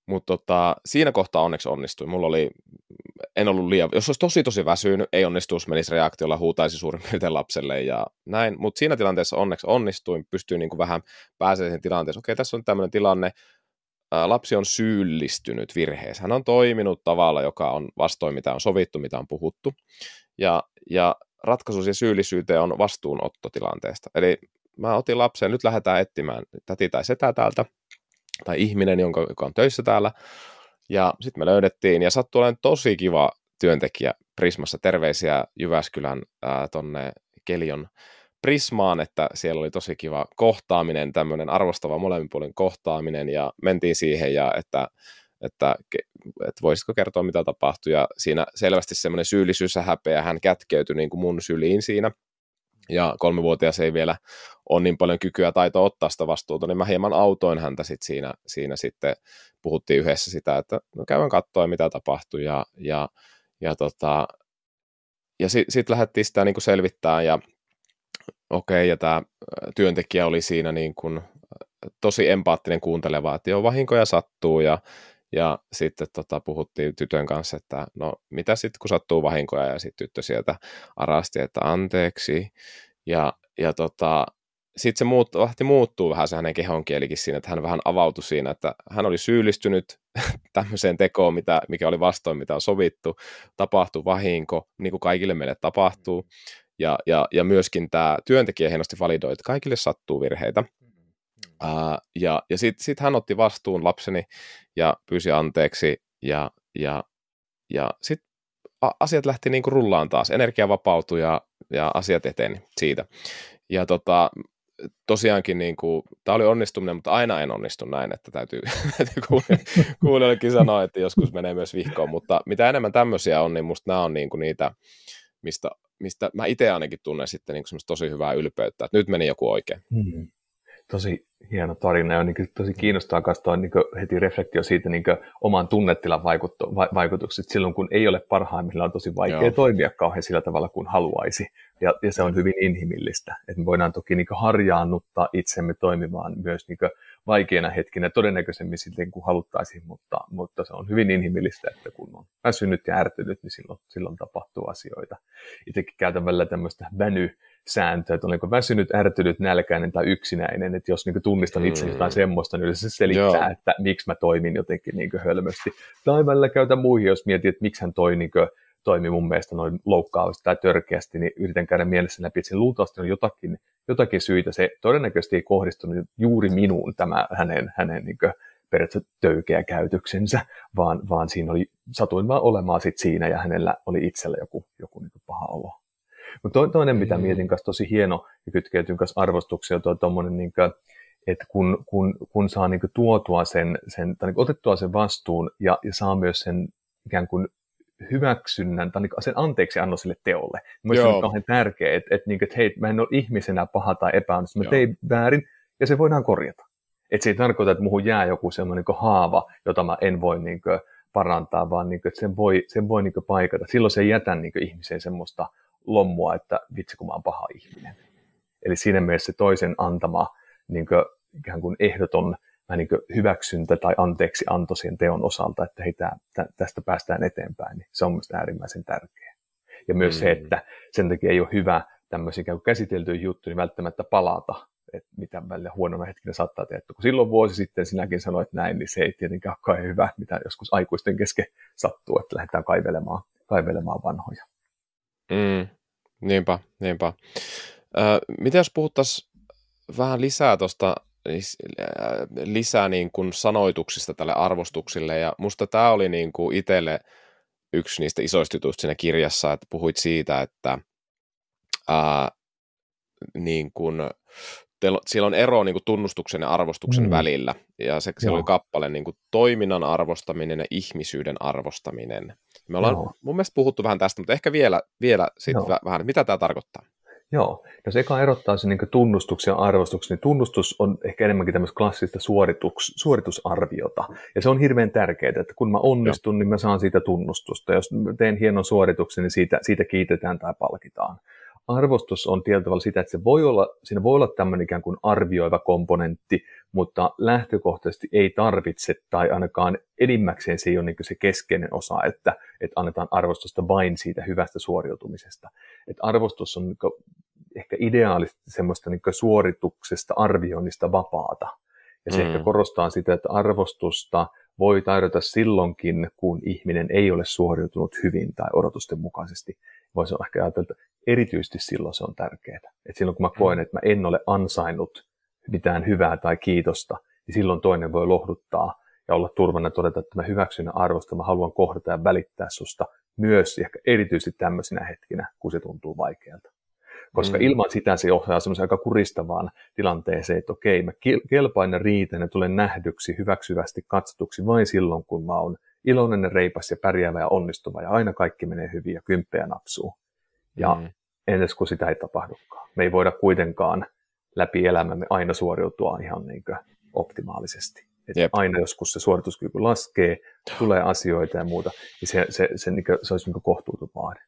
mutta tota, siinä kohtaa onneksi onnistui. Mulla oli, en ollut liian, jos olisi tosi tosi väsynyt, ei onnistuisi, menisi reaktiolla, huutaisi suurin piirtein lapselle ja näin. Mutta siinä tilanteessa onneksi onnistuin, pystyin niin kuin vähän pääsemään siihen tilanteeseen. Okei, tässä on tämmöinen tilanne, lapsi on syyllistynyt virheeseen. Hän on toiminut tavalla, joka on vastoin mitä on sovittu, mitä on puhuttu. Ja, ja ratkaisu siihen syyllisyyteen on vastuunotto tilanteesta. Eli mä otin lapsen, nyt lähdetään etsimään täti tai setä täältä, tai ihminen, jonka, joka on töissä täällä. Ja sitten me löydettiin, ja sattui olemaan tosi kiva työntekijä Prismassa. Terveisiä Jyväskylän ää, tonne Kelion Prismaan, että siellä oli tosi kiva kohtaaminen, tämmöinen arvostava molemmin puolin kohtaaminen, ja mentiin siihen, ja että, että, että voisitko kertoa, mitä tapahtui, ja siinä selvästi semmoinen syyllisyys ja häpeä, hän kätkeytyi niin kuin mun syliin siinä, ja kolmivuotias ei vielä ole niin paljon kykyä taitoa ottaa sitä vastuuta, niin mä hieman autoin häntä sit siinä, siinä sitten, puhuttiin yhdessä sitä, että no käydään katsoa, mitä tapahtui, ja, ja, ja, tota, ja sitten sit lähdettiin sitä niin kuin selvittämään, ja okei, okay, ja tämä työntekijä oli siinä niin kuin tosi empaattinen kuunteleva, että joo, vahinkoja sattuu, ja, ja sitten tota, puhuttiin tytön kanssa, että no mitä sitten kun sattuu vahinkoja, ja sitten tyttö sieltä arasti, että anteeksi, ja, ja tota, sitten se muut, lähti muuttuu vähän se hänen kehonkielikin siinä, että hän vähän avautui siinä, että hän oli syyllistynyt tämmöiseen tekoon, mitä, mikä oli vastoin, mitä on sovittu, tapahtui vahinko, niin kuin kaikille meille tapahtuu, ja, ja, ja myöskin tämä työntekijä hienosti validoi, että kaikille sattuu virheitä, Uh, ja ja sitten sit hän otti vastuun lapseni ja pyysi anteeksi ja, ja, ja sitten asiat lähti niinku rullaan taas. Energia vapautui ja, ja asiat eteni siitä. Ja tota, tosiaankin niin kuin, tämä oli onnistuminen, mutta aina en onnistu näin, että täytyy, täytyy kuulijoillekin sanoa, että joskus menee myös vihkoon, mutta mitä enemmän tämmöisiä on, niin musta nämä on niin kuin niitä, mistä, mistä mä itse ainakin tunnen sitten niin kuin tosi hyvää ylpeyttä, että nyt meni joku oikein. Hmm tosi hieno tarina ja niin tosi kiinnostaa katsoa niin heti reflektio siitä niin oman tunnetilan vaikutukset silloin, kun ei ole parhaimmillaan on tosi vaikea Joo. toimia kauhean sillä tavalla kuin haluaisi. Ja, ja se on hyvin inhimillistä. Et me voidaan toki niin harjaannuttaa itsemme toimimaan myös niin vaikeina hetkinä todennäköisemmin sitten kuin haluttaisiin, mutta, mutta se on hyvin inhimillistä, että kun on väsynyt ja ärtynyt, niin silloin, silloin tapahtuu asioita. Itsekin käytän välillä tämmöistä väny sääntö, että olenko väsynyt, ärtynyt, nälkäinen tai yksinäinen, että jos niin tunnistan itse mm. jotain semmoista, niin se selittää, Joo. että miksi mä toimin jotenkin niin hölmösti. Tai välillä käytä muihin, jos mietit, että miksi hän toi niin toimi mun mielestä noin loukkaavasti tai törkeästi, niin yritän käydä mielessä läpi, että siinä luultavasti on jotakin, jotakin syitä. Se todennäköisesti ei kohdistunut juuri minuun tämä hänen, hänen niin periaatteessa töykeä käytöksensä, vaan, vaan siinä oli, satuin vaan olemaan sit siinä ja hänellä oli itsellä joku, joku niin paha olo. Mutta toinen, mitä mm. mietin kanssa tosi hieno ja kytkeytyn kanssa arvostuksia, on tuommoinen, niin että kun, kun, kun saa niin tuotua sen, sen tai niin otettua sen vastuun ja, ja saa myös sen ikään kuin hyväksynnän tai niin sen anteeksi anno sille teolle. Mielestäni on kauhean tärkeää, että, että, niin että hei, mä en ole ihmisenä paha tai epäonnistunut, mä tein väärin ja se voidaan korjata. Että se ei tarkoita, että muuhun jää joku sellainen niin haava, jota mä en voi niin kuin, parantaa, vaan niin kuin, että sen voi, sen voi niin kuin, paikata. Silloin se ei jätä niin kuin, ihmiseen semmoista lommua, että vitsi kun mä oon paha ihminen. Eli siinä mielessä se toisen antama niin kuin, ikään kuin ehdoton mä niin hyväksyntä tai anteeksi anto sen teon osalta, että hei, tää, tästä päästään eteenpäin, niin se on mielestäni äärimmäisen tärkeä. Ja myös mm. se, että sen takia ei ole hyvä tämmöisiä käsiteltyjä juttuja niin välttämättä palata, että mitä välillä huonona hetkinä saattaa tehdä. Kun silloin vuosi sitten sinäkin sanoit näin, niin se ei tietenkään ole kauhean hyvä, mitä joskus aikuisten kesken sattuu, että lähdetään kaivelemaan, kaivelemaan vanhoja. Mm, niinpä, niinpä. Ö, mitä jos puhuttaisiin vähän lisää tuosta lisää niin kuin sanoituksista tälle arvostuksille, ja musta tämä oli niin kuin itselle yksi niistä isoista jutuista siinä kirjassa, että puhuit siitä, että ää, niin kuin, teillä, siellä on ero niin kuin tunnustuksen ja arvostuksen mm. välillä, ja se, siellä oli kappale niin kuin toiminnan arvostaminen ja ihmisyyden arvostaminen. Me ollaan Joo. mun mielestä puhuttu vähän tästä, mutta ehkä vielä, vielä sit vähän, mitä tämä tarkoittaa. Joo, jos eka erottaa sen niin tunnustuksen ja arvostuksen, niin tunnustus on ehkä enemmänkin tämmöistä klassista suorituks, suoritusarviota. Ja se on hirveän tärkeää, että kun mä onnistun, Joo. niin mä saan siitä tunnustusta. Jos teen hienon suorituksen, niin siitä, siitä kiitetään tai palkitaan arvostus on tietyllä tavalla sitä, että se voi olla, siinä voi olla tämmöinen ikään kuin arvioiva komponentti, mutta lähtökohtaisesti ei tarvitse tai ainakaan enimmäkseen se ei ole niin se keskeinen osa, että, että annetaan arvostusta vain siitä hyvästä suoriutumisesta. Että arvostus on niin ehkä ideaalisesti semmoista niin suorituksesta, arvioinnista vapaata. Ja se mm. ehkä korostaa sitä, että arvostusta voi tarjota silloinkin, kun ihminen ei ole suoriutunut hyvin tai odotusten mukaisesti. Voisi ehkä ajatella, että erityisesti silloin se on tärkeää. Että silloin kun mä koen, mm. että mä en ole ansainnut mitään hyvää tai kiitosta, niin silloin toinen voi lohduttaa ja olla turvana todeta, että mä hyväksyn ja arvostan, mä haluan kohdata ja välittää susta myös ehkä erityisesti tämmöisinä hetkinä, kun se tuntuu vaikealta. Koska mm. ilman sitä se johtaa semmoisen aika kuristavaan tilanteeseen, että okei, mä kelpaan ja riitän ja tulen nähdyksi, hyväksyvästi katsotuksi vain silloin, kun mä oon iloinen ja reipas ja pärjäävä ja onnistuva ja aina kaikki menee hyvin ja kymppejä napsuu. Ja mm. entäs kun sitä ei tapahdukaan. Me ei voida kuitenkaan läpi elämämme aina suoriutua ihan niin optimaalisesti. Et aina joskus se suorituskyky laskee, tulee asioita ja muuta, niin se, se, se, kuin, se olisi niin kohtuuton vaade.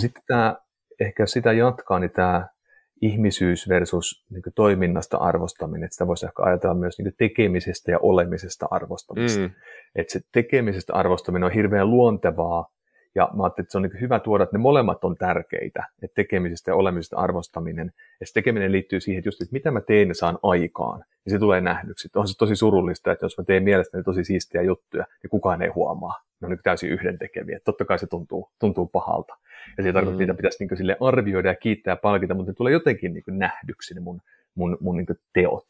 Sitten tämä, ehkä jos sitä jatkaa, niin tämä ihmisyys versus niin toiminnasta arvostaminen, että sitä voisi ehkä ajatella myös niin tekemisestä ja olemisesta arvostamista. Mm. Että se tekemisestä arvostaminen on hirveän luontevaa Ja mä ajattelin, että se on niin hyvä tuoda, että ne molemmat on tärkeitä, että tekemisestä ja olemisesta arvostaminen. Ja se tekeminen liittyy siihen just, että mitä mä teen ja saan aikaan. Ja se tulee nähdyksi. On se tosi surullista, että jos mä teen mielestäni tosi siistiä juttuja, niin kukaan ei huomaa. Ne on niin täysin yhdentekeviä. Totta kai se tuntuu, tuntuu pahalta. Ja se tarkoittaa, että mm. niitä pitäisi niin sille arvioida ja kiittää ja palkita, mutta ne tulee jotenkin niin nähdyksi ne mun, mun, mun niin teot.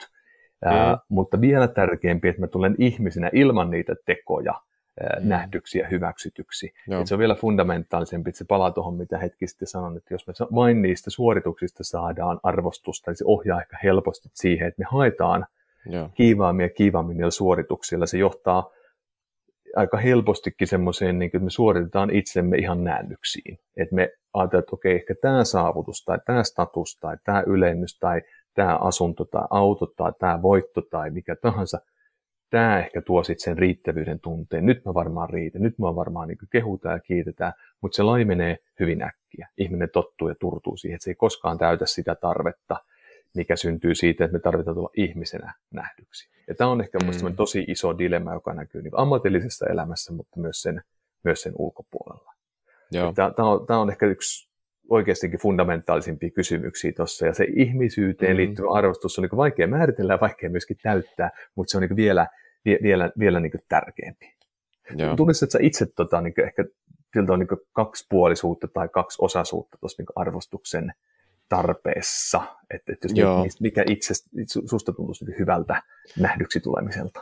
Mm. Ää, mutta vielä tärkeämpi, että mä tulen ihmisenä ilman niitä tekoja mm. nähdyksi ja hyväksytyksi. se on vielä fundamentaalisempi, että se palaa tuohon, mitä hetki sitten sanon, että jos me vain niistä suorituksista saadaan arvostusta, niin se ohjaa ehkä helposti siihen, että me haetaan Joo. kiivaammin ja kiivaammin niillä suorituksilla. Se johtaa aika helpostikin semmoiseen, niin että me suoritetaan itsemme ihan näännyksiin. Että me ajatellaan, että okei, ehkä tämä saavutus tai tämä status tai tämä ylennys tai tämä asunto tai auto tai tämä voitto tai mikä tahansa, tämä ehkä tuo sitten sen riittävyyden tunteen. Nyt mä varmaan riitän, nyt mä varmaan niin kehutaan ja kiitetään, mutta se laimenee hyvin äkkiä. Ihminen tottuu ja turtuu siihen, että se ei koskaan täytä sitä tarvetta, mikä syntyy siitä, että me tarvitaan tulla ihmisenä nähdyksi. Ja tämä on ehkä mm. tosi iso dilemma, joka näkyy niin ammatillisessa elämässä, mutta myös sen, myös sen ulkopuolella. Tämä on, tämä on ehkä yksi oikeastikin fundamentaalisimpia kysymyksiä tuossa, ja se ihmisyyteen mm. liittyvä arvostus on niin vaikea määritellä ja vaikea myöskin täyttää, mutta se on niin vielä, vielä, vielä niin tärkeämpi. Tunnistat sä itse tota, niin ehkä niin kaksipuolisuutta tai kaksi osaisuutta tuossa niin arvostuksen tarpeessa, että, että jos Joo. mikä itse susta tuntuisi niin hyvältä nähdyksi tulemiselta.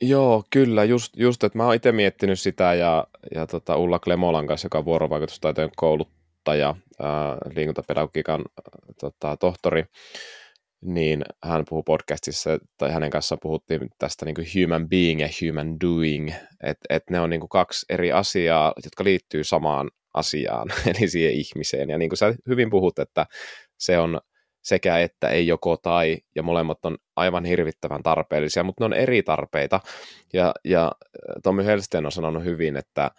Joo, kyllä, just, just että mä oon itse miettinyt sitä ja, ja tota Ulla Klemolan kanssa, joka on vuorovaikutustaitojen kouluttaja, ää, liikuntapedagogiikan ää, tota, tohtori, niin hän puhuu podcastissa, tai hänen kanssaan puhuttiin tästä niin kuin human being ja human doing, että et ne on niin kuin kaksi eri asiaa, jotka liittyy samaan asiaan, eli siihen ihmiseen. Ja niin kuin sä hyvin puhut, että se on sekä että ei joko tai, ja molemmat on aivan hirvittävän tarpeellisia, mutta ne on eri tarpeita. Ja, ja äh, Tommy Helsten on sanonut hyvin, että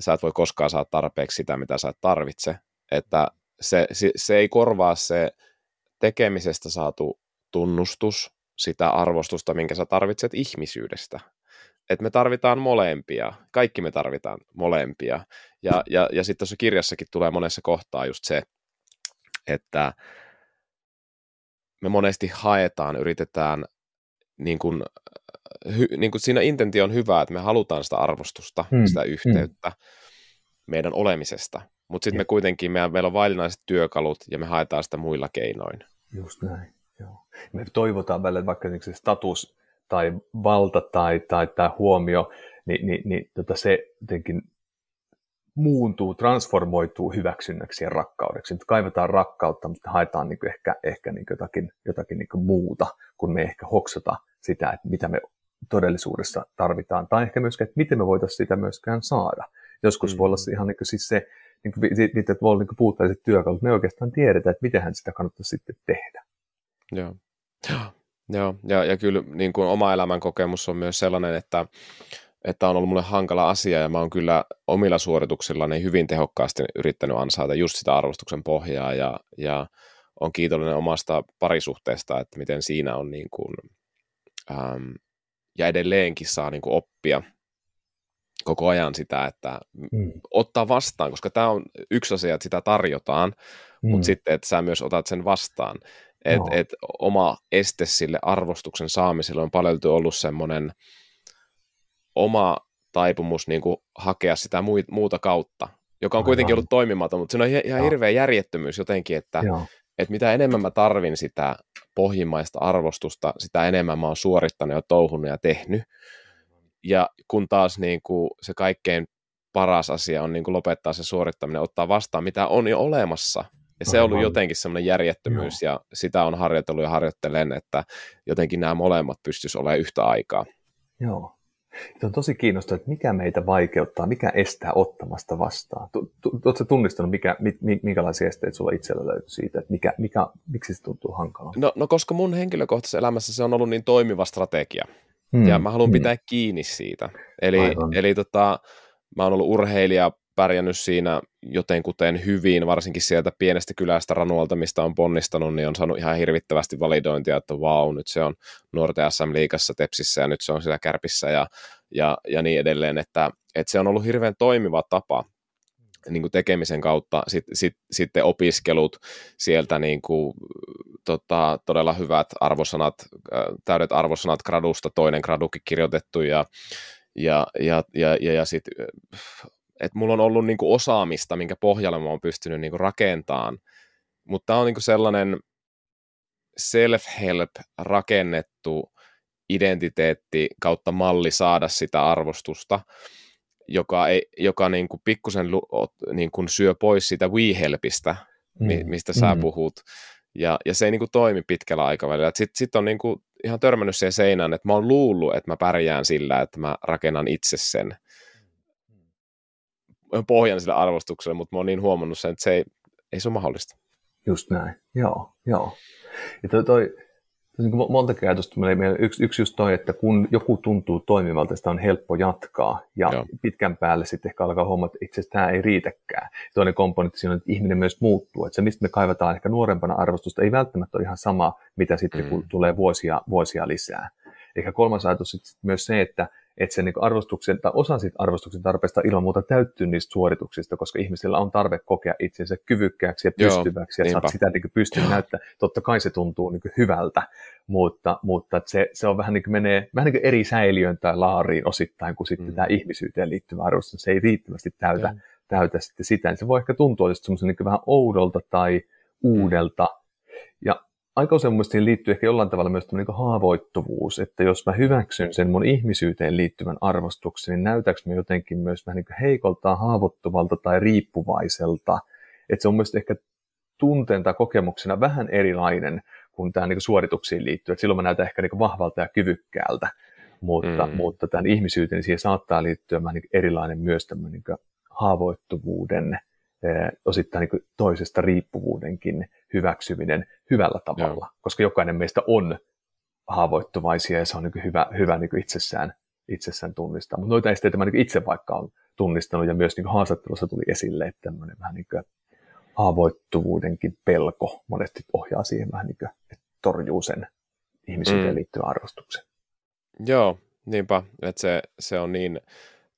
sä et voi koskaan saada tarpeeksi sitä, mitä sä et tarvitse. Että se, se, se ei korvaa se tekemisestä saatu tunnustus, sitä arvostusta, minkä sä tarvitset ihmisyydestä. Et me tarvitaan molempia, kaikki me tarvitaan molempia. Ja, ja, ja sitten tuossa kirjassakin tulee monessa kohtaa just se, että me monesti haetaan, yritetään, niin kuin, hy, niin kuin siinä intentio on hyvä, että me halutaan sitä arvostusta, hmm. sitä hmm. yhteyttä hmm. meidän olemisesta, mutta sitten me kuitenkin, meidän, meillä on vaillinaiset työkalut ja me haetaan sitä muilla keinoin. Just näin, joo. Me toivotaan välillä vaikka se status tai valta tai, tai, tai huomio, niin, niin, niin tota se jotenkin muuntuu, transformoituu hyväksynnäksi ja rakkaudeksi. Nyt kaivetaan rakkautta, mutta haetaan niin ehkä, ehkä niin jotakin, jotakin niin muuta, kun me ehkä hoksata sitä, että mitä me todellisuudessa tarvitaan, tai ehkä myöskään, että miten me voitaisiin sitä myöskään saada. Joskus mm. voi olla se ihan niin siis se, niin kuin, että voi olla niin puutteelliset työkalut, me oikeastaan tiedetään, että miten sitä kannattaa sitten tehdä. Joo. Joo, ja, ja kyllä niin kuin oma elämän kokemus on myös sellainen, että että on ollut mulle hankala asia ja mä oon kyllä omilla suorituksillani hyvin tehokkaasti yrittänyt ansaita just sitä arvostuksen pohjaa ja, ja on kiitollinen omasta parisuhteesta, että miten siinä on niin kuin, ähm, ja edelleenkin saa niin kuin oppia koko ajan sitä, että mm. ottaa vastaan, koska tämä on yksi asia, että sitä tarjotaan, mm. mutta sitten, että sä myös otat sen vastaan. Että no. et oma este sille arvostuksen saamiselle on paljon ollut semmoinen, oma taipumus niin kuin hakea sitä muuta kautta, joka on Aivan. kuitenkin ollut toimimaton, mutta se on ihan Joo. hirveä järjettömyys jotenkin, että, että mitä enemmän mä tarvin sitä pohjimmaista arvostusta, sitä enemmän mä oon suorittanut ja touhunut ja tehnyt. Ja kun taas niin kuin se kaikkein paras asia on niin kuin lopettaa se suorittaminen, ottaa vastaan, mitä on jo olemassa. Ja se on ollut jotenkin semmoinen järjettömyys, Joo. ja sitä on harjoitellut ja harjoittelen, että jotenkin nämä molemmat pystyisi olemaan yhtä aikaa. Joo, se on tosi kiinnostavaa, että mikä meitä vaikeuttaa, mikä estää ottamasta vastaan. Oletko tunnistanut, mikä, minkälaisia esteitä sulla itsellä löytyy siitä, että mikä, mikä, miksi se tuntuu hankalalta? No, no koska mun henkilökohtaisessa elämässä se on ollut niin toimiva strategia, hmm. ja mä haluan hmm. pitää kiinni siitä. Eli, eli tota, mä oon ollut urheilija pärjännyt siinä jotenkuten hyvin, varsinkin sieltä pienestä kylästä Ranualta, mistä on ponnistanut, niin on saanut ihan hirvittävästi validointia, että vau, nyt se on nuorten SM-liigassa Tepsissä ja nyt se on siellä Kärpissä ja, ja, ja niin edelleen, että, että se on ollut hirveän toimiva tapa niin kuin tekemisen kautta sit, sit, sitten opiskelut, sieltä niin kuin, tota, todella hyvät arvosanat, täydet arvosanat gradusta, toinen gradukin kirjoitettu ja, ja, ja, ja, ja, ja sitten että mulla on ollut niin kuin osaamista, minkä pohjalle mä oon pystynyt niin kuin rakentamaan, mutta tämä on niin kuin sellainen self-help rakennettu identiteetti kautta malli saada sitä arvostusta, joka, ei, joka niin kuin pikkusen niin kuin syö pois sitä we-helpistä, mm. mistä sä mm. puhut. Ja, ja se ei niin kuin toimi pitkällä aikavälillä. Sitten sit on niin kuin ihan törmännyt siihen seinään, että mä oon luullut, että mä pärjään sillä, että mä rakennan itse sen pohjan sille arvostukselle, mutta mä oon niin huomannut sen, että se ei, ei se ole mahdollista. Just näin, joo, joo. Ja toi, toi niin kuin monta ajatusta. Meillä yksi, yksi just toi, että kun joku tuntuu toimivalta, sitä on helppo jatkaa. Ja Joo. pitkän päälle sitten ehkä alkaa huomata, että itse asiassa tämä ei riitäkään. Toinen komponentti siinä on, että ihminen myös muuttuu. Että se, mistä me kaivataan ehkä nuorempana arvostusta, ei välttämättä ole ihan sama, mitä sitten mm. kun tulee vuosia, vuosia lisää. Ehkä kolmas ajatus sitten myös se, että että se niin arvostuksen, tai osa siitä arvostuksen tarpeesta ilman muuta täyttyy niistä suorituksista, koska ihmisillä on tarve kokea itsensä kyvykkääksi ja pystyväksi, Joo, ja saat sitä niin pystyä näyttää. Totta kai se tuntuu niin hyvältä, mutta, mutta se, se on vähän niin kuin menee vähän niin kuin eri säiliön tai laariin osittain kuin sitten mm. tämä ihmisyyteen liittyvä arvostus. Se ei riittävästi täytä, täytä sitten sitä. Niin se voi ehkä tuntua semmoisen niin vähän oudolta tai uudelta. Mm. Ja aika usein mielestäni liittyy ehkä jollain tavalla myös niin haavoittuvuus, että jos mä hyväksyn sen mun ihmisyyteen liittyvän arvostuksen, niin näytäks mä jotenkin myös vähän niin heikolta, haavoittuvalta tai riippuvaiselta. Että se on myös ehkä tunteen tai kokemuksena vähän erilainen kuin tämä niin suorituksiin liittyy. Että silloin mä näytän ehkä niin vahvalta ja kyvykkäältä, mutta, mm. mutta tämän ihmisyyteen niin siihen saattaa liittyä vähän niin erilainen myös tämmöinen niin haavoittuvuuden, osittain niin toisesta riippuvuudenkin hyväksyminen hyvällä tavalla, Joo. koska jokainen meistä on haavoittuvaisia ja se on niin hyvä, hyvä niin itsessään, itsessään tunnistaa. Mutta noita esteitä mä niin itse vaikka olen tunnistanut ja myös niin haastattelussa tuli esille, että tämmöinen vähän niin haavoittuvuudenkin pelko monesti ohjaa siihen vähän niin kuin, että torjuu sen ihmisyyteen mm. liittyvän arvostuksen. Joo, niinpä, että se, se on niin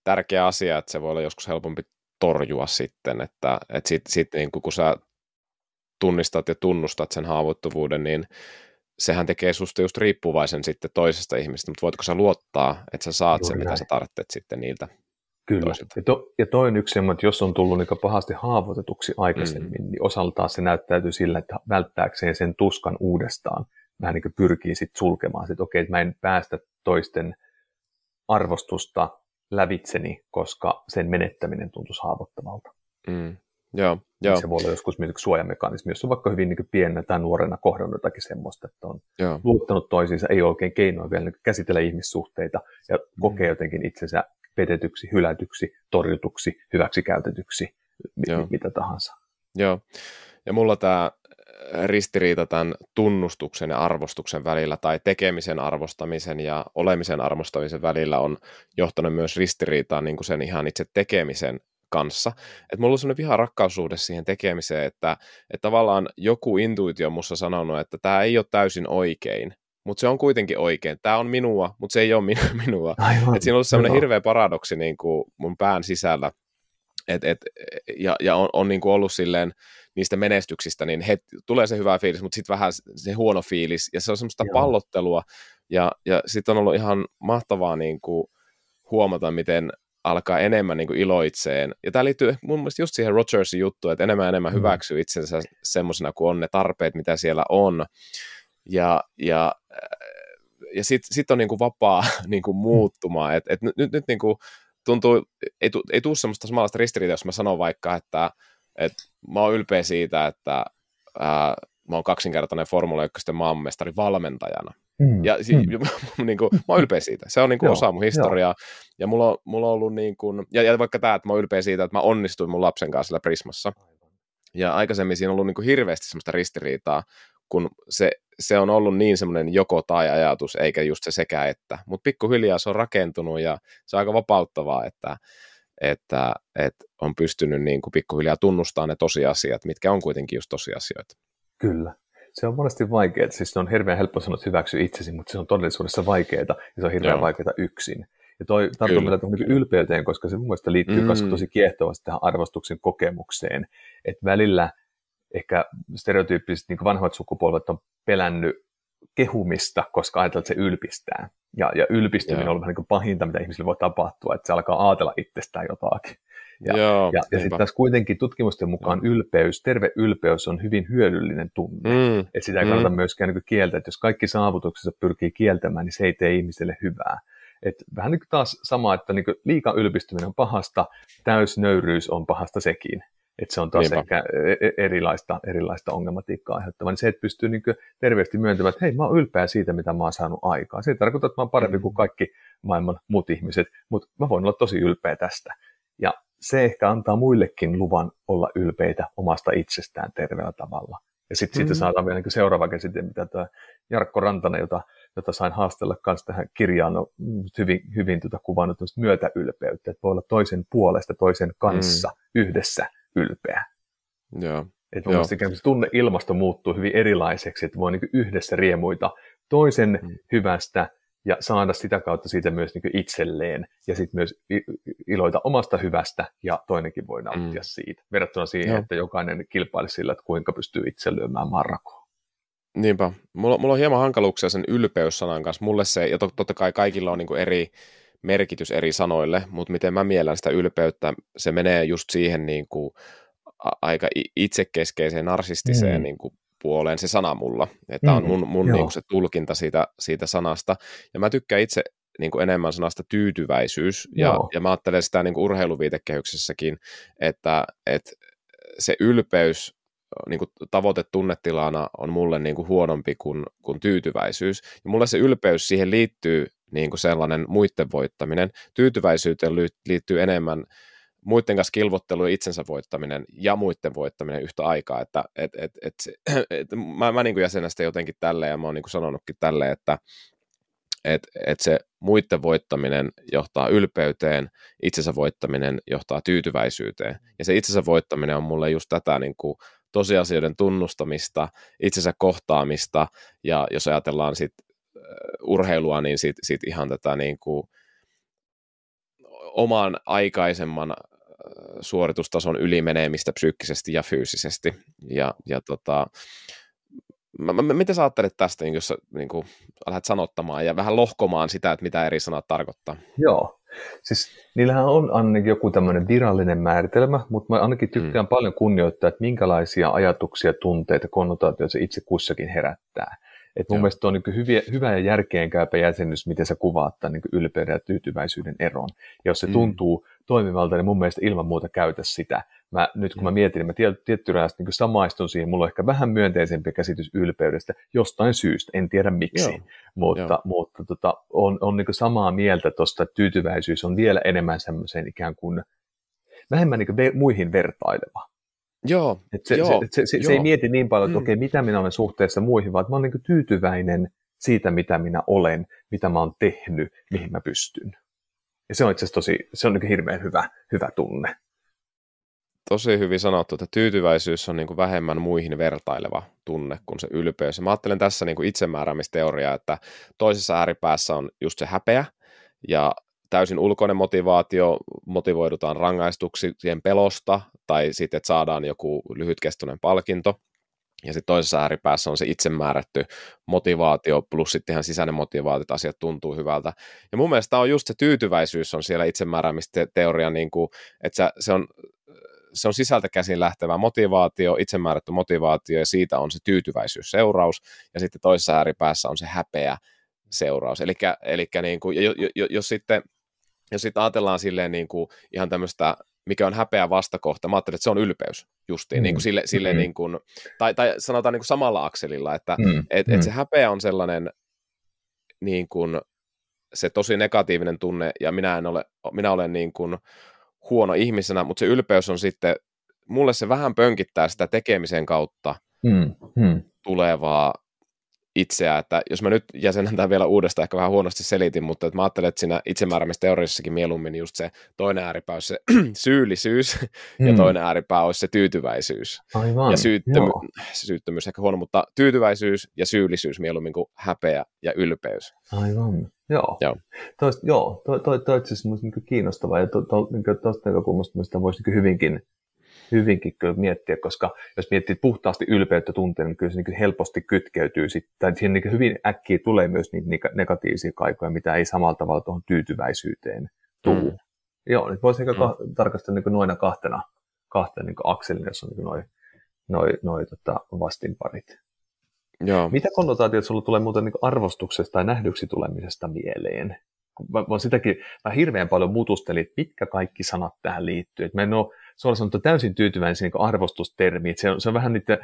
tärkeä asia, että se voi olla joskus helpompi torjua sitten, että, että sitten sit, niin kun sä tunnistat ja tunnustat sen haavoittuvuuden, niin sehän tekee susta just riippuvaisen sitten toisesta ihmistä, mutta voitko sä luottaa, että sä saat Juuri sen, näin. mitä sä tarvitset sitten niiltä Kyllä. Ja, to, ja toinen yksi että jos on tullut niin pahasti haavoitetuksi aikaisemmin, mm. niin osaltaan se näyttäytyy sillä, että välttääkseen sen tuskan uudestaan, vähän niin kuin pyrkii sitten sulkemaan, että okei, että mä en päästä toisten arvostusta lävitseni, koska sen menettäminen tuntuisi haavoittavalta. Mm. Joo, joo. Se voi olla joskus myös suojamekanismi, jos on vaikka hyvin niin pienenä tai nuorena kohdannut jotakin semmoista, että on joo. luottanut toisiinsa, ei ole oikein keinoa vielä niin käsitellä ihmissuhteita ja mm. kokee jotenkin itsensä petetyksi, hylätyksi, torjutuksi, hyväksikäytetyksi, Joo. mitä tahansa. Joo, ja mulla tämä ristiriita tämän tunnustuksen ja arvostuksen välillä tai tekemisen arvostamisen ja olemisen arvostamisen välillä on johtanut myös ristiriitaan niin kuin sen ihan itse tekemisen kanssa. Että mulla on sellainen viha rakkaussuhde siihen tekemiseen, että, että tavallaan joku intuitio on musta sanonut, että tämä ei ole täysin oikein, mutta se on kuitenkin oikein. Tämä on minua, mutta se ei ole minua. Aivan, et siinä on ollut sellainen hirveä paradoksi niin kuin mun pään sisällä, et, et, ja, ja on, on niin kuin ollut silleen niistä menestyksistä, niin het, tulee se hyvä fiilis, mutta sitten vähän se huono fiilis, ja se on semmoista Joo. pallottelua, ja, ja sitten on ollut ihan mahtavaa niin kuin huomata, miten alkaa enemmän niin kuin iloitseen. Ja tämä liittyy mun mielestä just siihen Rogersin juttuun, että enemmän ja enemmän mm. hyväksyy itsensä semmoisena kuin on ne tarpeet, mitä siellä on. Ja, ja, ja sitten sit on niin kuin vapaa niin kuin muuttumaan. Et, et nyt, nyt, nyt niin kuin tuntuu, ei, tu, ei tule semmoista samanlaista ristiriitaa, jos mä sanon vaikka, että, että mä oon ylpeä siitä, että ää, mä oon kaksinkertainen Formula 1 maanmestari valmentajana. Mm. Ja si- mm. niin kuin, mä oon ylpeä siitä. Se on niin kuin osa mun historiaa. Joo. Ja mulla on, mulla on ollut niin kuin, ja, ja vaikka tämä, että mä oon ylpeä siitä, että mä onnistuin mun lapsen kanssa sillä Prismassa. Ja aikaisemmin siinä on ollut niin kuin hirveästi semmoista ristiriitaa, kun se, se on ollut niin semmoinen joko tai ajatus, eikä just se sekä että. Mutta pikkuhiljaa se on rakentunut ja se on aika vapauttavaa, että, että, että on pystynyt niin kuin pikkuhiljaa tunnustamaan ne tosiasiat, mitkä on kuitenkin just tosiasioita. Kyllä. Se on monesti vaikeaa. Siis on hirveän helppo sanoa, että hyväksy itsesi, mutta se on todellisuudessa vaikeaa ja se on hirveän vaikeaa yksin. Ja toi tarttuu vielä tuohon niin ylpeyteen, koska se mun mielestä liittyy mm. tosi kiehtovasti tähän arvostuksen kokemukseen. Että välillä ehkä stereotyyppiset niin vanhat sukupolvet on pelännyt kehumista, koska ajatellaan, että se ylpistää. Ja, ja ylpistyminen Joo. on vähän niin pahinta, mitä ihmisille voi tapahtua, että se alkaa ajatella itsestään jotakin. Ja, Joo, ja, ja sitten tässä kuitenkin tutkimusten mukaan Joo. ylpeys, terve ylpeys on hyvin hyödyllinen tunne. Mm. Että sitä ei kannata mm. myöskään niin kieltä, että jos kaikki saavutuksensa pyrkii kieltämään, niin se ei tee ihmiselle hyvää. Et vähän niin taas sama, että niin liika ylpistyminen on pahasta, täysnöyryys on pahasta sekin. Että se on taas Niinpä. ehkä e, e, erilaista, erilaista ongelmatiikkaa aiheuttava. Niin se, että pystyy niin terveesti myöntämään, että hei, mä oon ylpeä siitä, mitä mä oon saanut aikaa. Se ei tarkoita, että mä oon parempi kuin mm. kaikki maailman muut ihmiset, mutta mä voin olla tosi ylpeä tästä. Ja se ehkä antaa muillekin luvan olla ylpeitä omasta itsestään terveellä tavalla. Ja sitten mm-hmm. siitä saadaan vielä niin seuraava käsite, mitä tämä Jarkko Rantanen, jota, jota sain haastella kanssa tähän kirjaan, on hyvin, hyvin tuota kuvannut myötäylpeyttä, että voi olla toisen puolesta, toisen kanssa, mm. yhdessä ylpeä. Joo. Että mun mielestä tunne ilmasto muuttuu hyvin erilaiseksi, että voi niin yhdessä riemuita toisen mm. hyvästä ja saada sitä kautta siitä myös niin itselleen ja sitten myös iloita omasta hyvästä ja toinenkin voi nauttia mm. siitä. Verrattuna siihen, Joo. että jokainen kilpailisi sillä, että kuinka pystyy itse lyömään marrakoon. Niinpä. Mulla, mulla on hieman hankaluuksia sen ylpeyssanan kanssa. Mulle se, ja totta kai kaikilla on niin eri merkitys eri sanoille, mutta miten mä miellän sitä ylpeyttä, se menee just siihen niin kuin aika itsekeskeiseen, narsistiseen mm. niin kuin puoleen se sana mulla. Että mm, on mun, mun niin kuin se tulkinta siitä, siitä sanasta. Ja mä tykkään itse niin kuin enemmän sanasta tyytyväisyys, ja, ja mä ajattelen sitä niin kuin urheiluviitekehyksessäkin, että, että se ylpeys niin kuin tavoite tunnetilana on mulle niin kuin huonompi kuin, kuin tyytyväisyys. Ja mulle se ylpeys siihen liittyy niin kuin sellainen muiden voittaminen. Tyytyväisyyteen liittyy enemmän muiden kanssa kilvottelu ja itsensä voittaminen ja muiden voittaminen yhtä aikaa, että et, et, et, et, mä, mä niin kuin jäsenän sitä jotenkin tälleen ja mä oon niin sanonutkin tälleen, että et, et se muiden voittaminen johtaa ylpeyteen, itsensä voittaminen johtaa tyytyväisyyteen ja se itsensä voittaminen on mulle just tätä niin kuin tosiasioiden tunnustamista, itsensä kohtaamista ja jos ajatellaan sit urheilua, niin sit, sit ihan tätä niin kuin oman aikaisemman suoritustason ylimenemistä psyykkisesti ja fyysisesti. Ja, ja tota, mä, mä, miten sä ajattelet tästä, niin jos sä niin kuin, lähdet sanottamaan ja vähän lohkomaan sitä, että mitä eri sanat tarkoittaa? Joo, siis niillähän on ainakin joku tämmöinen virallinen määritelmä, mutta mä ainakin tykkään mm. paljon kunnioittaa, että minkälaisia ajatuksia, tunteita, konnotaatioita se itse kussakin herättää. Et mun Joo. mielestä on niin hyviä, hyvä ja järkeenkäypä jäsennys, miten sä kuvaat tämän niin ylpeyden ja tyytyväisyyden eron. Ja jos se mm. tuntuu toimivalta, niin mun mielestä ilman muuta käytä sitä. Mä, nyt kun mä mm. mietin, niin mä tietty rajasta niin samaistun siihen, mulla on ehkä vähän myönteisempi käsitys ylpeydestä jostain syystä, en tiedä miksi, Joo. mutta, Joo. mutta tota, on, on niin samaa mieltä tuosta, että tyytyväisyys on vielä enemmän semmoiseen ikään kuin vähemmän niin kuin muihin vertaileva. Joo, Et se, joo, se, se, se, joo. se ei mieti niin paljon, että mm. okei, mitä minä olen suhteessa muihin, vaan että mä olen niin tyytyväinen siitä, mitä minä olen, mitä mä oon tehnyt, mihin mä pystyn. Ja se on itse asiassa tosi, se on niin hirveän hyvä, hyvä tunne. Tosi hyvin sanottu, että tyytyväisyys on niin kuin vähemmän muihin vertaileva tunne kuin se ylpeys. Ja mä ajattelen tässä niin kuin itsemääräämisteoriaa, että toisessa ääripäässä on just se häpeä, ja täysin ulkoinen motivaatio, motivoidutaan rangaistuksien pelosta tai sitten, että saadaan joku lyhytkestoinen palkinto. Ja sitten toisessa ääripäässä on se itsemäärätty motivaatio plus sitten ihan sisäinen motivaatio, että asiat tuntuu hyvältä. Ja mun mielestä on just se tyytyväisyys on siellä itsemääräämisteoria, niin kuin, että se on, se on sisältä käsin lähtevä motivaatio, itsemäärätty motivaatio ja siitä on se tyytyväisyys seuraus ja sitten toisessa ääripäässä on se häpeä seuraus. Eli niin kuin, jos, jos sitten jos sitten ajatellaan silleen niin kuin ihan tämmöistä, mikä on häpeä vastakohta, mä ajattelin, että se on ylpeys justiin, mm. niin kuin sille, sille mm. niin kuin, tai, tai sanotaan niin kuin samalla akselilla, että mm. et, et se mm. häpeä on sellainen niin kuin, se tosi negatiivinen tunne, ja minä, en ole, minä olen niin kuin huono ihmisenä, mutta se ylpeys on sitten, mulle se vähän pönkittää sitä tekemisen kautta mm. Mm. tulevaa itseä, että jos mä nyt jäsenän tämän vielä uudestaan, ehkä vähän huonosti selitin, mutta että mä ajattelen, että siinä itsemääräämisteoriassakin mieluummin just se toinen ääripää olisi se syyllisyys mm. ja toinen ääripää olisi se tyytyväisyys. Aivan, ja syyttömy- syyttömyys ehkä huono, mutta tyytyväisyys ja syyllisyys mieluummin kuin häpeä ja ylpeys. Aivan. Joo. Joo. Toist, joo, toi, toi, toi itse asiassa niin kiinnostavaa ja tuosta to, niin näkökulmasta sitä voisi niin hyvinkin, hyvinkin kyllä miettiä, koska jos miettii puhtaasti ylpeyttä tunteen, niin kyllä se niin helposti kytkeytyy sitten, tai siihen niin hyvin äkkiä tulee myös niitä negatiivisia kaikoja, mitä ei samalla tavalla tuohon tyytyväisyyteen tule. Mm. Joo, nyt voisi mm. Ka- tarkastella niin noina kahtena, kahtena niin akselina, jos on niin noin noi, noi, tota, vastinparit. Joo. Mitä konnotaatiot sulla tulee muuten niin arvostuksesta tai nähdyksi tulemisesta mieleen? Mä, mä sitäkin mä hirveän paljon mutustelin, että mitkä kaikki sanat tähän liittyy. Että mä en ole suoraan sanottu täysin tyytyväinen niin arvostustermiin. Se on, se on vähän niitä,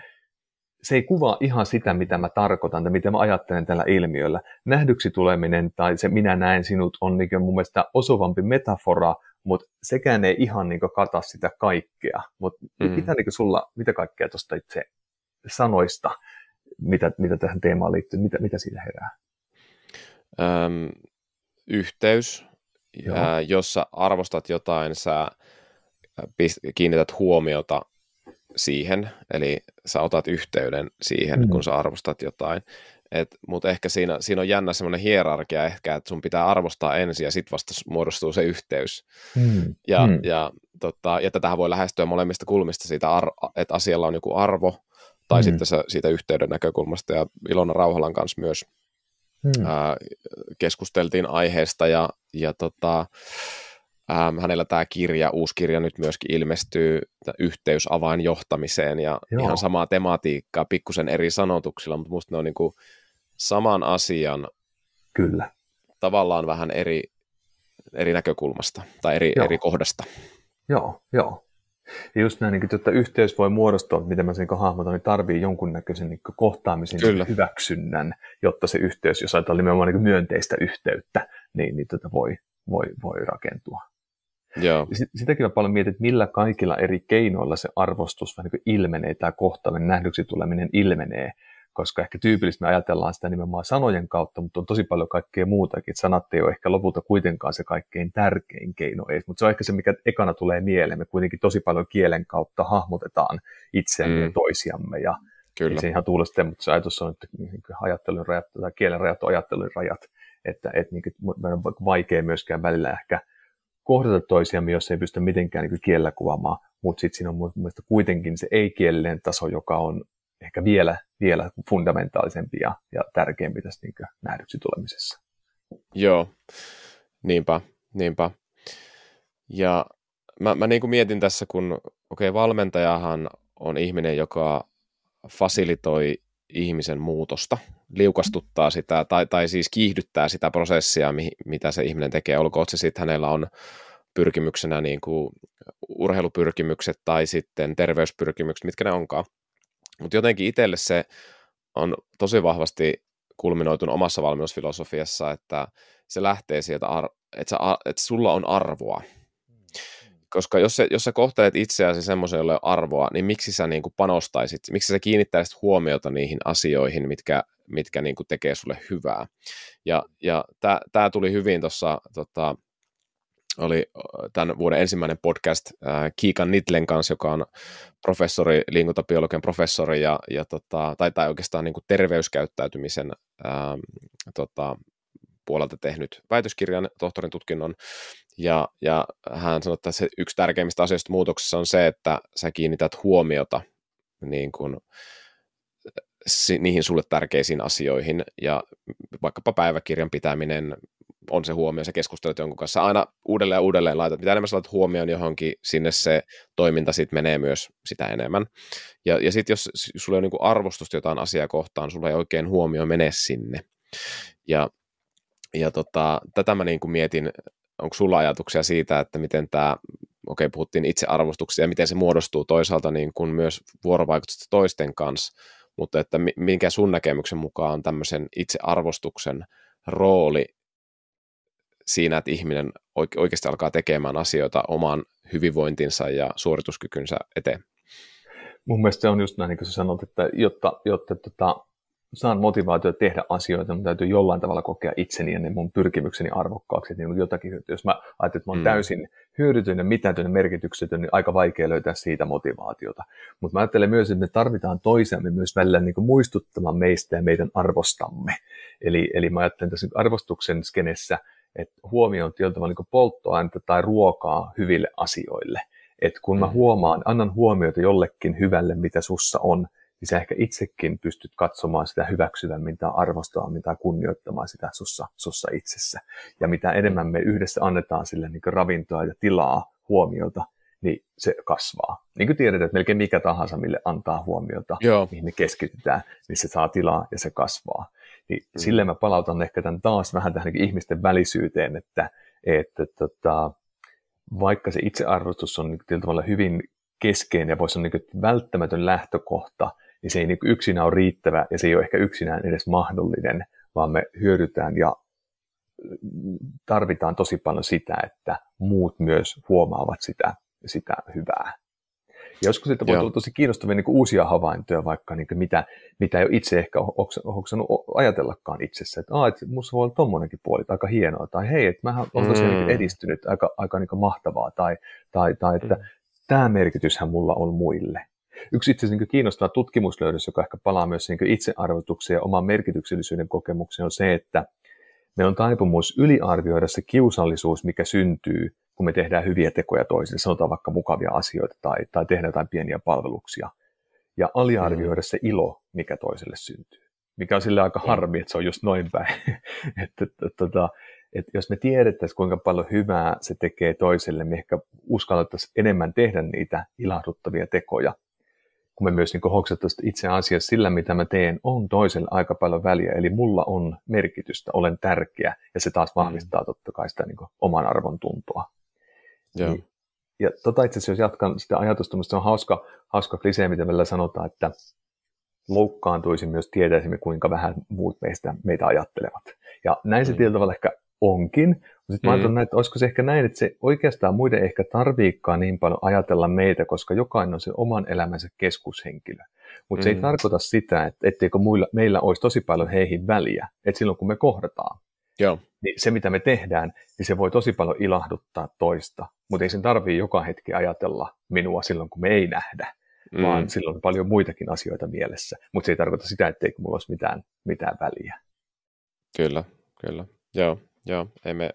se ei kuvaa ihan sitä, mitä mä tarkoitan tai mitä mä ajattelen tällä ilmiöllä. Nähdyksi tuleminen tai se minä näen sinut on niin mun mielestä osuvampi metafora, mutta sekään ei ihan niin kata sitä kaikkea. Mutta mm. mitä niin sulla, mitä kaikkea tuosta itse sanoista mitä, mitä tähän teemaan liittyy, mitä, mitä siitä herää? Öm, yhteys, ää, jossa arvostat jotain, sä kiinnität huomiota siihen, eli sä otat yhteyden siihen, mm. kun sä arvostat jotain. Mutta ehkä siinä, siinä on jännä semmoinen hierarkia ehkä, että sun pitää arvostaa ensin ja sitten vasta muodostuu se yhteys. Mm. Ja, mm. Ja, tota, ja tätähän voi lähestyä molemmista kulmista siitä, ar- että asialla on joku arvo, tai mm. sitten se, siitä yhteyden näkökulmasta. Ja Ilona Rauhalan kanssa myös mm. ää, keskusteltiin aiheesta ja, ja tota, ää, hänellä tämä kirja, uusi kirja nyt myöskin ilmestyy, yhteys avainjohtamiseen ja Joo. ihan samaa tematiikkaa, pikkusen eri sanotuksilla, mutta musta ne on niin saman asian Kyllä. tavallaan vähän eri, eri näkökulmasta tai eri, eri kohdasta. Joo, joo. Ja just näin, niin, että yhteys voi muodostua, miten mä sen niin hahmotan, niin tarvii jonkunnäköisen niin kohtaamisen Kyllä. hyväksynnän, jotta se yhteys, jos ajatellaan nimenomaan niin myönteistä yhteyttä, niin, niin tota voi, voi, voi rakentua. Joo. Sitäkin mä paljon mietin, että millä kaikilla eri keinoilla se arvostus vähän niin ilmenee, tämä kohtaaminen, nähdyksi tuleminen ilmenee koska ehkä tyypillisesti me ajatellaan sitä nimenomaan sanojen kautta, mutta on tosi paljon kaikkea muutakin. Että sanat ei ole ehkä lopulta kuitenkaan se kaikkein tärkein keino edes, mutta se on ehkä se, mikä ekana tulee mieleen. Me kuitenkin tosi paljon kielen kautta hahmotetaan itseämme mm. ja toisiamme ja Kyllä. se ihan tuulee mutta se ajatus on, että niin ajattelun rajat tai kielen rajat on ajattelun rajat, että, että niin meidän on vaikea myöskään välillä ehkä kohdata toisiamme, jos ei pysty mitenkään niin kielellä kuvaamaan, mutta sitten siinä on mun mielestä kuitenkin se ei-kielellinen taso, joka on ehkä vielä, vielä fundamentaalisempi ja, ja tärkeämpi tässä niin nähdyksi tulemisessa. Joo, niinpä, niinpä. Ja mä, mä niin kuin mietin tässä, kun okei, okay, valmentajahan on ihminen, joka fasilitoi ihmisen muutosta, liukastuttaa sitä tai, tai siis kiihdyttää sitä prosessia, mi, mitä se ihminen tekee, olkoon se sitten hänellä on pyrkimyksenä niin kuin urheilupyrkimykset tai sitten terveyspyrkimykset, mitkä ne onkaan. Mutta jotenkin itselle se on tosi vahvasti kulminoitunut omassa valmennusfilosofiassa, että se lähtee sieltä, että, sä, että sulla on arvoa. Koska jos, se, jos sä kohtelet itseäsi semmoisen, jolle on arvoa, niin miksi sä niin kuin panostaisit, miksi sä kiinnittäisit huomiota niihin asioihin, mitkä, mitkä niin kuin tekee sulle hyvää. Ja, ja tämä tuli hyvin tuossa tota, oli tämän vuoden ensimmäinen podcast äh, Kiikan Nitlen kanssa, joka on professori, liikuntabiologian professori ja, ja tota, tai, tai oikeastaan niin kuin terveyskäyttäytymisen ähm, tota, puolelta tehnyt väitöskirjan, tohtorin tutkinnon, ja, ja hän sanoi, että se yksi tärkeimmistä asioista muutoksessa on se, että sä kiinnität huomiota niin kuin, niihin sulle tärkeisiin asioihin, ja vaikkapa päiväkirjan pitäminen, on se huomio, sä keskustelut jonkun kanssa, aina uudelleen ja uudelleen laitat, mitä enemmän sä laitat huomioon johonkin, sinne se toiminta sitten menee myös sitä enemmän. Ja, ja sitten jos sulla on niin arvostusta jotain asiaa kohtaan, sulla ei oikein huomio mene sinne. Ja, ja tota, tätä mä niin kuin mietin, onko sulla ajatuksia siitä, että miten tämä, okei okay, puhuttiin itsearvostuksia ja miten se muodostuu toisaalta niin kuin myös vuorovaikutusta toisten kanssa, mutta että minkä sun näkemyksen mukaan on tämmöisen itsearvostuksen rooli siinä, että ihminen oikeasti alkaa tekemään asioita oman hyvinvointinsa ja suorituskykynsä eteen. Mun mielestä se on just näin, niin kuin sä sanot, että jotta, jotta tota, saan motivaatio tehdä asioita, mutta täytyy jollain tavalla kokea itseni ja ne mun pyrkimykseni arvokkaaksi, niin jotakin Jos mä ajattelen, että mä oon mm. täysin hyödytön ja mitätön ja merkityksetön, niin aika vaikea löytää siitä motivaatiota. Mutta mä ajattelen myös, että me tarvitaan toisiamme myös välillä niin kuin muistuttamaan meistä ja meidän arvostamme. Eli, eli mä ajattelen tässä arvostuksen skenessä, että huomio on tietyllä tavalla niin polttoainetta tai ruokaa hyville asioille. Että kun mä mm. huomaan, annan huomiota jollekin hyvälle, mitä sussa on, niin sä ehkä itsekin pystyt katsomaan sitä hyväksyvämmin tai arvostavammin tai kunnioittamaan sitä sussa, sussa itsessä. Ja mitä enemmän me yhdessä annetaan sille niin ravintoa ja tilaa, huomiota, niin se kasvaa. Niin kuin tiedetään, että melkein mikä tahansa, mille antaa huomiota, Joo. mihin me keskitytään, niin se saa tilaa ja se kasvaa. Niin mm. Sille mä palautan ehkä tämän taas vähän tähän niin ihmisten välisyyteen, että, että tota, vaikka se itsearvostus on niin tavalla hyvin keskeinen ja voisi olla niin välttämätön lähtökohta, niin se ei niin yksinään ole riittävä ja se ei ole ehkä yksinään edes mahdollinen, vaan me hyödytään ja tarvitaan tosi paljon sitä, että muut myös huomaavat sitä, sitä hyvää. Ja joskus sitten voi tulla tosi kiinnostavia niin uusia havaintoja, vaikka niin mitä, mitä ei ole itse ehkä hoksannut ajatellakaan itsessä. Että, Aa, että musta voi olla tommonenkin puoli, aika hienoa. Tai hei, että mä olen tosiaan mm. edistynyt, aika, aika niin mahtavaa. Tai, tai, tai että mm. tämä merkityshän mulla on muille. Yksi itse asiassa niin kiinnostava tutkimuslöydös, joka ehkä palaa myös niin itsearvoitukseen ja oman merkityksellisyyden kokemukseen, on se, että meillä on taipumus yliarvioida se kiusallisuus, mikä syntyy, kun me tehdään hyviä tekoja toisille, sanotaan vaikka mukavia asioita tai, tai tehdään jotain pieniä palveluksia, ja aliarvioida mm. se ilo, mikä toiselle syntyy. Mikä on sille aika mm. harmi, että se on just noin päin. että, että, että, että, että jos me tiedettäisiin, kuinka paljon hyvää se tekee toiselle, me ehkä uskallettaisiin enemmän tehdä niitä ilahduttavia tekoja, kun me myös niin hoksattaisiin, että itse asiassa sillä, mitä mä teen, on toiselle aika paljon väliä. Eli mulla on merkitystä, olen tärkeä, ja se taas mm. vahvistaa totta kai sitä niin oman arvon tuntoa. Joo. Niin, ja tota itse asiassa, jos jatkan sitä ajatusta, se on hauska, hauska klisee, mitä meillä sanotaan, että loukkaantuisi myös tietäisimme, kuinka vähän muut meistä meitä ajattelevat. Ja näin se mm. tietyllä tavalla ehkä onkin, sitten mä mm. että olisiko se ehkä näin, että se oikeastaan muiden ehkä tarviikaan niin paljon ajatella meitä, koska jokainen on se oman elämänsä keskushenkilö. Mutta mm. se ei mm. tarkoita sitä, että etteikö muilla, meillä olisi tosi paljon heihin väliä, että silloin kun me kohdataan, Joo. niin se mitä me tehdään, niin se voi tosi paljon ilahduttaa toista, mutta ei sen tarvitse joka hetki ajatella minua silloin, kun me ei nähdä, mm. vaan silloin on paljon muitakin asioita mielessä, mutta se ei tarkoita sitä, etteikö mulla olisi mitään, mitään väliä. Kyllä, kyllä. Joo, Joo, ei me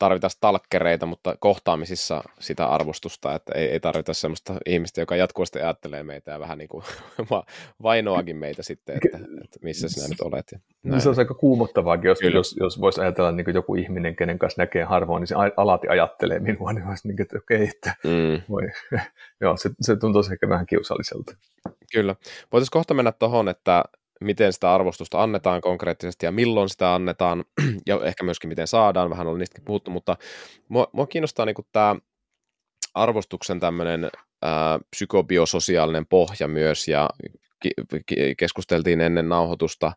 tarvita stalkkereita, mutta kohtaamisissa sitä arvostusta, että ei, ei tarvita sellaista ihmistä, joka jatkuvasti ajattelee meitä ja vähän niin kuin vainoakin meitä sitten, että, että missä sinä nyt olet. Ja näin. Se on aika kuumottavaakin, jos, jos, jos voisi ajatella niin joku ihminen, kenen kanssa näkee harvoin, niin se alati ajattelee minua, niin olisi niin kuin, että okei, okay, että mm. voi. Joo, se, se tuntuu ehkä vähän kiusalliselta. Kyllä. Voitaisiin kohta mennä tuohon, että miten sitä arvostusta annetaan konkreettisesti ja milloin sitä annetaan ja ehkä myöskin miten saadaan, vähän on niistäkin puhuttu, mutta mua, mua kiinnostaa niin tämä arvostuksen tämmöinen psykobiososiaalinen pohja myös ja keskusteltiin ennen nauhoitusta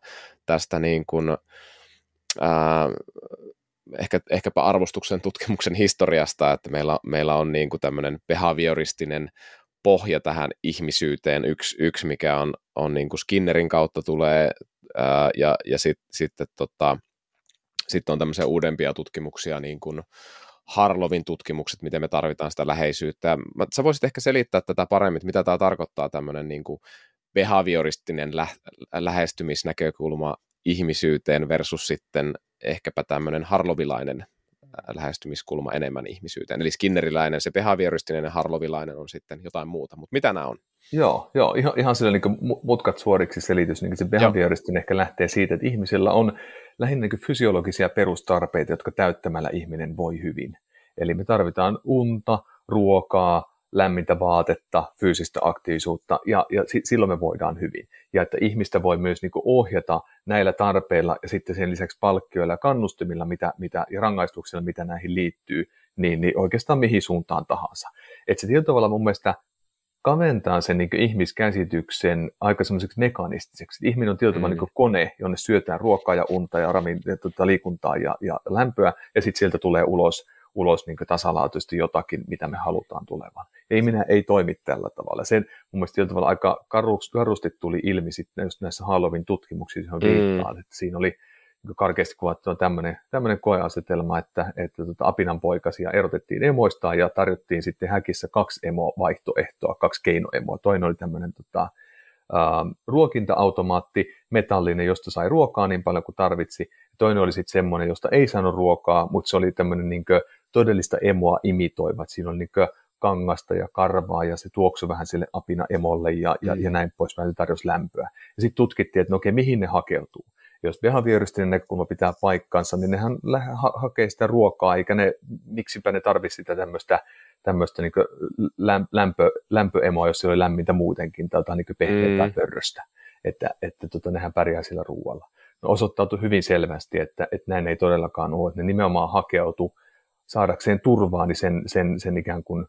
tästä niin kuin, ää, ehkä, ehkäpä arvostuksen tutkimuksen historiasta, että meillä, meillä on niin kuin tämmöinen behavioristinen pohja tähän ihmisyyteen, yksi, yksi mikä on, on niin kuin Skinnerin kautta tulee, ää, ja, ja sitten sit, tota, sit on tämmöisiä uudempia tutkimuksia, niin kuin Harlovin tutkimukset, miten me tarvitaan sitä läheisyyttä. Mä, sä voisit ehkä selittää tätä paremmin, että mitä tämä tarkoittaa tämmöinen niin kuin behavioristinen lä- lähestymisnäkökulma ihmisyyteen versus sitten ehkäpä tämmöinen harlovilainen lähestymiskulma enemmän ihmisyyteen. Eli skinneriläinen, se behavioristinen ja harlovilainen on sitten jotain muuta. Mutta mitä nämä on? Joo, joo ihan, ihan sillä niin mutkat suoriksi selitys. Niin se behavioristinen ehkä lähtee siitä, että ihmisillä on lähinnä niin fysiologisia perustarpeita, jotka täyttämällä ihminen voi hyvin. Eli me tarvitaan unta, ruokaa, lämmintä vaatetta, fyysistä aktiivisuutta ja, ja silloin me voidaan hyvin. Ja että ihmistä voi myös niin kuin ohjata näillä tarpeilla ja sitten sen lisäksi palkkioilla ja kannustimilla mitä, mitä, ja rangaistuksilla, mitä näihin liittyy, niin, niin oikeastaan mihin suuntaan tahansa. Että se tietyllä tavalla mun mielestä kaventaa sen niin ihmiskäsityksen aika semmoiseksi mekanistiseksi. Ihminen on tietyllä mm. niin kone, jonne syötään ruokaa ja unta ja, ramin, ja tuota, liikuntaa ja, ja lämpöä, ja sitten sieltä tulee ulos ulos niin tasalaatuisesti jotakin, mitä me halutaan tulevan. Ei minä ei toimi tällä tavalla. Sen mun mielestä tavalla aika karusti tuli ilmi sitten just näissä Halloween tutkimuksissa, johon viittaan, mm. että siinä oli niin karkeasti kuvattuna tämmöinen, tämmöinen koeasetelma, että, että tota, apinan poikasia erotettiin emoistaan ja tarjottiin sitten häkissä kaksi emo-vaihtoehtoa, kaksi keinoemoa. Toinen oli tämmöinen tota, äh, ruokinta-automaatti, metallinen, josta sai ruokaa niin paljon kuin tarvitsi. Toinen oli sitten semmoinen, josta ei saanut ruokaa, mutta se oli tämmöinen niin todellista emoa imitoiva. Siinä oli niin kangasta ja karvaa ja se tuoksui vähän sille apina emolle ja, ja, mm. ja näin pois, vähän tarjosi lämpöä. Ja sitten tutkittiin, että no okei, mihin ne hakeutuu. Jos behavioristinen näkökulma pitää paikkansa, niin nehän ha- hakee sitä ruokaa, eikä ne, miksipä ne tarvitse sitä tämmöistä tämmöistä niin lämpö, lämpöemoa, jos se oli lämmintä muutenkin, tai jotain niin pehmeää mm. tai pörröstä, että, että tota, nehän pärjää sillä ruoalla. No, osoittautui hyvin selvästi, että, että näin ei todellakaan ole, että ne nimenomaan hakeutu saadakseen turvaa, niin sen, sen, sen ikään kuin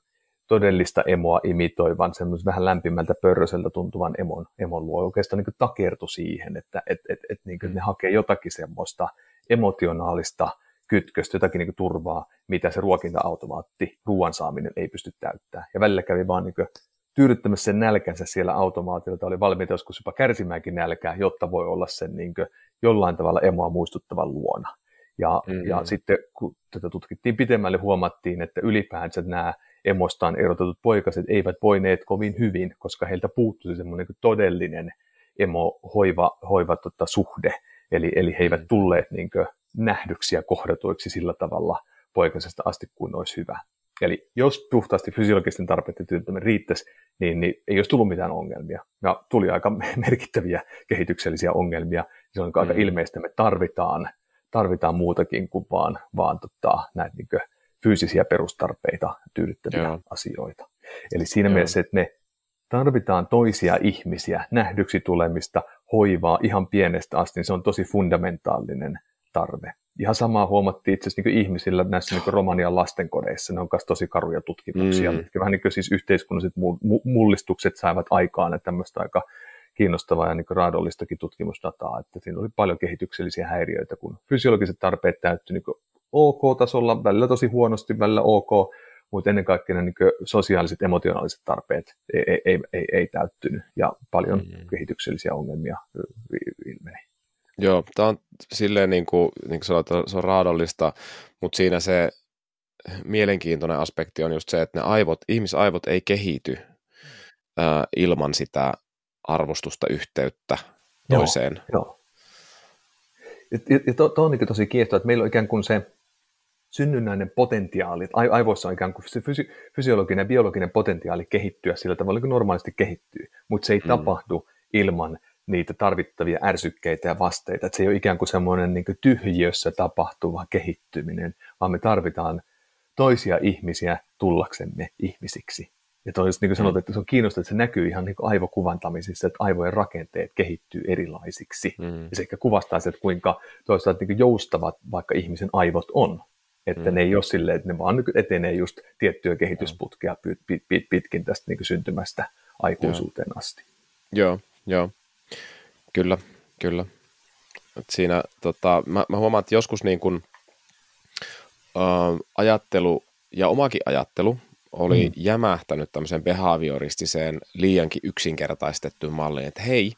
todellista emoa imitoivan, semmoisen vähän lämpimältä pörröseltä tuntuvan emon, emon luo oikeastaan niin takertu siihen, että et, et, et, niin mm. ne hakee jotakin semmoista emotionaalista kytköstä, jotakin niin turvaa, mitä se ruokinta-automaatti, ruoan saaminen ei pysty täyttämään. Ja välillä kävi vaan niin tyydyttämässä sen nälkänsä siellä automaatilta, oli valmiita joskus jopa kärsimäänkin nälkää, jotta voi olla sen niin jollain tavalla emoa muistuttavan luona. Ja, mm-hmm. ja sitten kun tätä tutkittiin pitemmälle, huomattiin, että ylipäänsä nämä emostaan erotetut poikaset eivät voineet kovin hyvin, koska heiltä puuttui semmoinen todellinen emo-hoiva hoiva, tota, suhde. Eli, eli he eivät mm. tulleet niin kuin, nähdyksiä kohdatuiksi sillä tavalla poikasesta asti kuin olisi hyvä. Eli jos puhtaasti fysiologisten tarpeiden tyydyttäminen riittäisi, niin, niin ei olisi tullut mitään ongelmia. Ja tuli aika merkittäviä kehityksellisiä ongelmia. Se on mm. aika ilmeistä, että me tarvitaan, tarvitaan muutakin kuin vaan, vaan tota, näitä niin fyysisiä perustarpeita tyydyttäviä Joo. asioita. Eli siinä Joo. mielessä, että me tarvitaan toisia ihmisiä, nähdyksi tulemista, hoivaa ihan pienestä asti, niin se on tosi fundamentaalinen tarve. Ihan samaa huomattiin itse asiassa niin ihmisillä näissä niin Romanian lastenkodeissa. Ne on myös tosi karuja tutkimuksia. Mm. Vähän niin kuin siis yhteiskunnalliset mullistukset saivat aikaan että tämmöistä aika kiinnostavaa ja niin raadollistakin tutkimusdataa, että siinä oli paljon kehityksellisiä häiriöitä, kun fysiologiset tarpeet täyttyi niin OK-tasolla, välillä tosi huonosti, välillä OK, mutta ennen kaikkea niin sosiaaliset, emotionaaliset tarpeet ei, ei, ei, ei, ei täyttynyt ja paljon mm. kehityksellisiä ongelmia ilmeni. Joo, tämä on silleen niin kuin, niin kuin sanotaan, se on raadollista, mutta siinä se mielenkiintoinen aspekti on just se, että ne aivot, ihmisaivot ei kehity ää, ilman sitä arvostusta, yhteyttä toiseen. Joo, joo. Ja, ja to, to on niin tosi kiehtoa, että meillä on ikään kuin se synnynnäinen potentiaali, aivoissa on ikään kuin se fysi, fysiologinen ja biologinen potentiaali kehittyä sillä tavalla, kuin normaalisti kehittyy, mutta se ei hmm. tapahdu ilman niitä tarvittavia ärsykkeitä ja vasteita. Että se ei ole ikään kuin semmoinen niin kuin tyhjiössä tapahtuva kehittyminen, vaan me tarvitaan toisia ihmisiä tullaksemme ihmisiksi. Ja toisin niin kuin sanot, mm. että se on kiinnostavaa, että se näkyy ihan niin aivokuvantamisissa, että aivojen rakenteet kehittyy erilaisiksi. Mm. Ja se ehkä kuvastaa se, että kuinka toisaalta niin joustavat vaikka ihmisen aivot on. Että mm. ne ei ole silleen, että ne vaan etenee just tiettyä kehitysputkia pit, pit, pit, pitkin tästä niin syntymästä aikuisuuteen joo. asti. Joo, joo. Kyllä, kyllä. Et siinä tota, mä, mä huomaan, että joskus niin kun, äh, ajattelu ja omakin ajattelu oli mm. jämähtänyt tämmöiseen behavioristiseen liiankin yksinkertaistettuun malliin, että hei,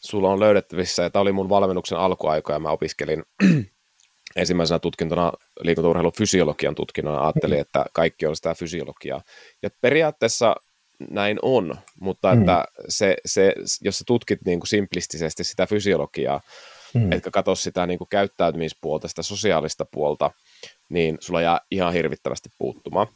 sulla on löydettävissä, ja tämä oli mun valmennuksen alkuaikoja, mä opiskelin ensimmäisenä tutkintona liikuntaurheilun fysiologian tutkinnon, ajattelin, että kaikki on sitä fysiologiaa. Ja periaatteessa näin on, mutta mm. että se, se, jos sä tutkit niin kuin simplistisesti sitä fysiologiaa, mm. etkä katso sitä niin kuin käyttäytymispuolta, sitä sosiaalista puolta, niin sulla jää ihan hirvittävästi puuttumaan.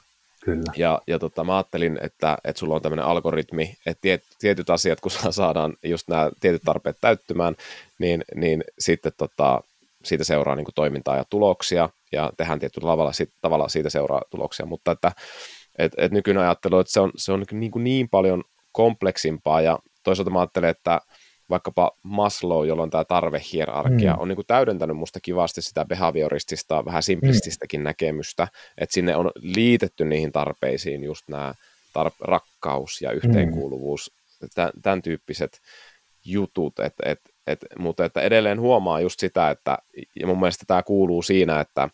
Kyllä. Ja, ja tota, mä ajattelin, että, että sulla on tämmöinen algoritmi, että tiet, tietyt asiat, kun saadaan just nämä tietyt tarpeet täyttymään, niin, niin sitten tota, siitä seuraa niin toimintaa ja tuloksia, ja tehdään tietyllä tavalla, sit, tavalla siitä seuraa tuloksia, mutta että et, et nykyinen ajattelu, että se on, se on niin, kuin niin paljon kompleksimpaa, ja toisaalta mä ajattelen, että vaikkapa Maslow, jolla on tämä tarvehierarkia, mm. on niin kuin täydentänyt musta kivasti sitä behavioristista, vähän simplististäkin mm. näkemystä, että sinne on liitetty niihin tarpeisiin just nämä tar- rakkaus ja yhteenkuuluvuus, mm. tämän, tämän tyyppiset jutut, että et, et, mutta että edelleen huomaa just sitä, että ja mun mielestä tämä kuuluu siinä, että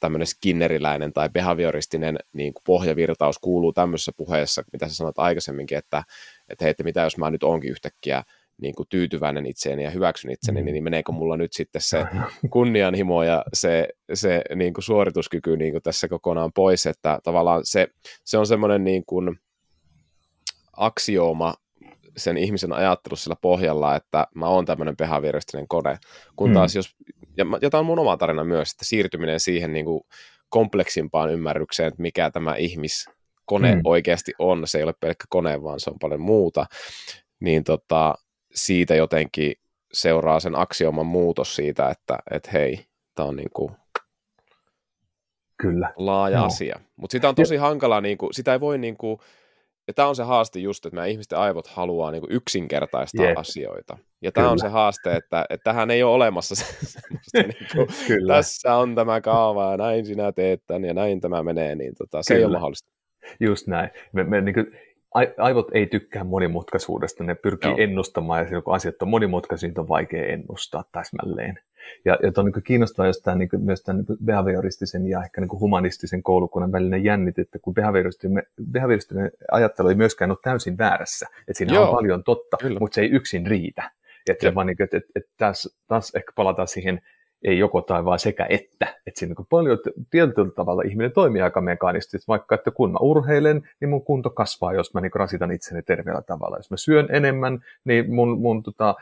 tämmöinen skinneriläinen tai behavioristinen niin kuin pohjavirtaus kuuluu tämmöisessä puheessa, mitä sä sanoit aikaisemminkin, että, että hei, että mitä jos mä nyt onkin yhtäkkiä niin kuin tyytyväinen itseeni ja hyväksyn itseni, mm. niin meneekö mulla nyt sitten se kunnianhimo ja se, se niin kuin suorituskyky niin kuin tässä kokonaan pois, että tavallaan se, se on semmoinen niin kuin aksiooma sen ihmisen ajattelussa sillä pohjalla, että mä oon tämmöinen behavioristinen kone, kun taas mm. jos, ja, ja tämä on mun oma tarina myös, että siirtyminen siihen niin kuin kompleksimpaan ymmärrykseen, että mikä tämä ihmiskone mm. oikeasti on, se ei ole pelkkä kone, vaan se on paljon muuta, niin tota, siitä jotenkin seuraa sen aksioman muutos siitä, että et hei, tämä on niin kuin Kyllä. laaja no. asia. Mutta sitä on tosi ja... hankala, niin kuin, sitä ei voi niin kuin, ja tämä on se haaste just, että meidän ihmisten aivot haluaa niin kuin yksinkertaistaa yep. asioita. Ja tämä on se haaste, että, että tähän ei ole olemassa se, semmoista, niin kuin, Kyllä. tässä on tämä kaava ja näin sinä teet tämän ja näin tämä menee, niin tota, se Kyllä. ei ole mahdollista. Just näin. Me, me niin kuin, aivot ei tykkää monimutkaisuudesta, ne pyrkii Joo. ennustamaan, ja silloin kun asiat on monimutkaisia, niin on vaikea ennustaa täsmälleen. Ja, ja on niin kiinnostavaa jos tämä, niin kuin, myös tämän niin behavioristisen ja ehkä niin humanistisen koulukunnan välinen jännit, että kun behavioristinen, behavioristinen ajattelu ei myöskään ole täysin väärässä, että siinä Joo, on paljon totta, kyllä. mutta se ei yksin riitä. Että, vaan niin kuin, että, että, että taas, taas ehkä palataan siihen ei joko tai vaan sekä että. Että siinä on paljon tietyllä tavalla ihminen toimii aika mekaanisesti, vaikka että kun mä urheilen, niin mun kunto kasvaa, jos mä niin rasitan itseni terveellä tavalla. Jos mä syön enemmän, niin mun, mun tota,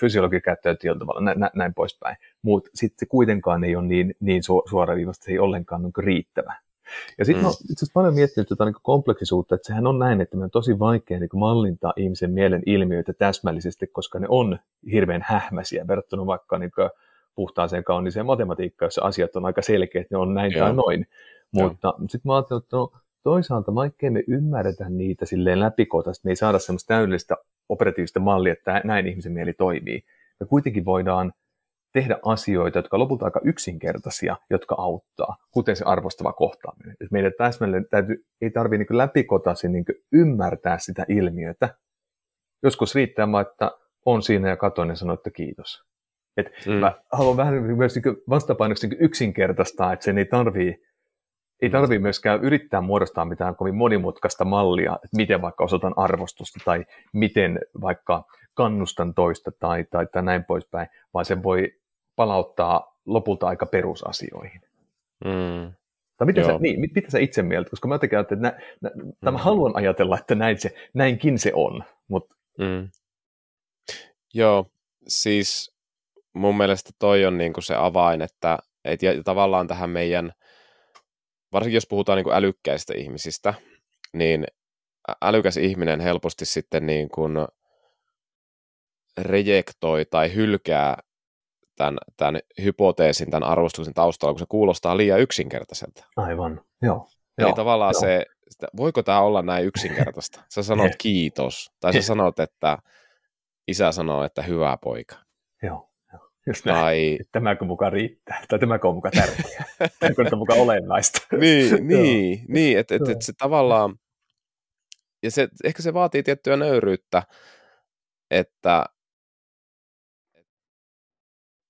fysiologi käyttää tietyllä tavalla, nä, nä, näin poispäin. Mutta sitten kuitenkaan ei ole niin, niin su, suoraviivasta, se ei ollenkaan niin riittävä. Ja sitten mm. itse asiassa paljon miettinyt tätä niin kompleksisuutta, että sehän on näin, että me on tosi vaikea niin mallintaa ihmisen mielen ilmiöitä täsmällisesti, koska ne on hirveän hähmäisiä verrattuna vaikka niin kuin, puhtaaseen kauniseen matematiikkaan, jossa asiat on aika selkeät, ne on näin Joo. tai noin. Mutta sitten mä ajattelin, että no, toisaalta vaikkei me ymmärretä niitä silleen läpikotaisesti, me ei saada semmoista täydellistä operatiivista mallia, että näin ihmisen mieli toimii. Me kuitenkin voidaan tehdä asioita, jotka lopulta aika yksinkertaisia, jotka auttaa, kuten se arvostava kohtaaminen. Et meidän täsmälleen täytyy, ei tarvitse niin läpikotaisin niin ymmärtää sitä ilmiötä. Joskus riittää vaan, että on siinä ja katon ja sanoo, että kiitos. Et mm. Mä haluan vähän myös niin vastapainoksi niin yksinkertaistaa, että sen ei tarvii, ei tarvii myöskään yrittää muodostaa mitään kovin monimutkaista mallia, että miten vaikka osoitan arvostusta tai miten vaikka kannustan toista tai, tai, tai näin poispäin, vaan sen voi palauttaa lopulta aika perusasioihin. Mm. Tai mitä sä, niin, mitä sä itse mieltä? Koska mä jotenkin että nä, nä, mm. mä haluan ajatella, että näin se, näinkin se on. Mutta... Mm. Joo, siis mun mielestä toi on niin kuin se avain, että et, ja tavallaan tähän meidän, varsinkin jos puhutaan niin kuin älykkäistä ihmisistä, niin älykäs ihminen helposti sitten niin kuin rejektoi tai hylkää tämän, tämän hypoteesin, tämän arvostuksen taustalla, kun se kuulostaa liian yksinkertaiselta. Aivan, joo. Eli joo, tavallaan joo. se, voiko tämä olla näin yksinkertaista? Sä sanot kiitos, tai sä sanot, että isä sanoo, että hyvä poika. Joo. Just. Tai... Tämäkö mukaan riittää, tai tämäkö on mukaan tärkeää, tämäkö on mukaan olennaista. niin, niin, niin. Että et, et se tavallaan, ja se, ehkä se vaatii tiettyä nöyryyttä, että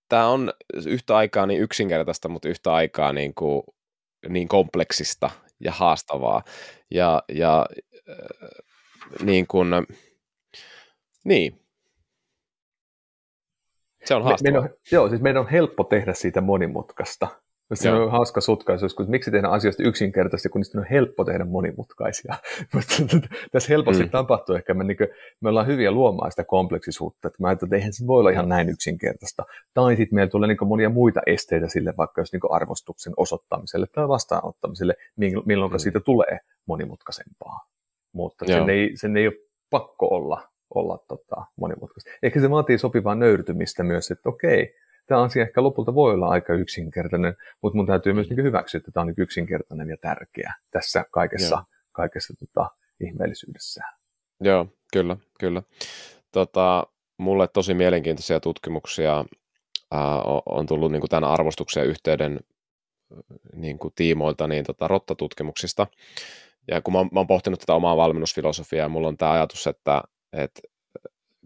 tämä on yhtä aikaa niin yksinkertaista, mutta yhtä aikaa niin, kuin, niin kompleksista ja haastavaa. Ja, ja äh, niin kuin, niin, se on haastavaa. Me, on, joo, siis meidän on helppo tehdä siitä monimutkaista. Se on hauska sutkaisuus, kun miksi tehdään asioista yksinkertaisesti, kun niistä on helppo tehdä monimutkaisia. Tässä helposti mm. tapahtuu ehkä, me, niin kuin, me ollaan hyviä luomaan sitä kompleksisuutta, että mä ajattelin, että eihän se voi olla ihan näin yksinkertaista. Tai sitten meillä tulee niin monia muita esteitä sille, vaikka jos niin arvostuksen osoittamiselle tai vastaanottamiselle, milloin mm. siitä tulee monimutkaisempaa. Mutta sen ei, sen ei ole pakko olla olla tota, monimutkaista. Ehkä se vaatii sopivaa nöyrtymistä myös, että okei, tämä asia ehkä lopulta voi olla aika yksinkertainen, mutta mun täytyy myös niin hyväksyä, että tämä on niin yksinkertainen ja tärkeä tässä kaikessa, Joo. kaikessa tota, ihmeellisyydessään. Joo, kyllä, kyllä. Tota, mulle tosi mielenkiintoisia tutkimuksia ää, on tullut niin kuin tämän arvostuksen yhteyden niin kuin tiimoilta niin tota, rottatutkimuksista. Ja kun mä, mä oon pohtinut tätä omaa valmennusfilosofiaa, mulla on tämä ajatus, että että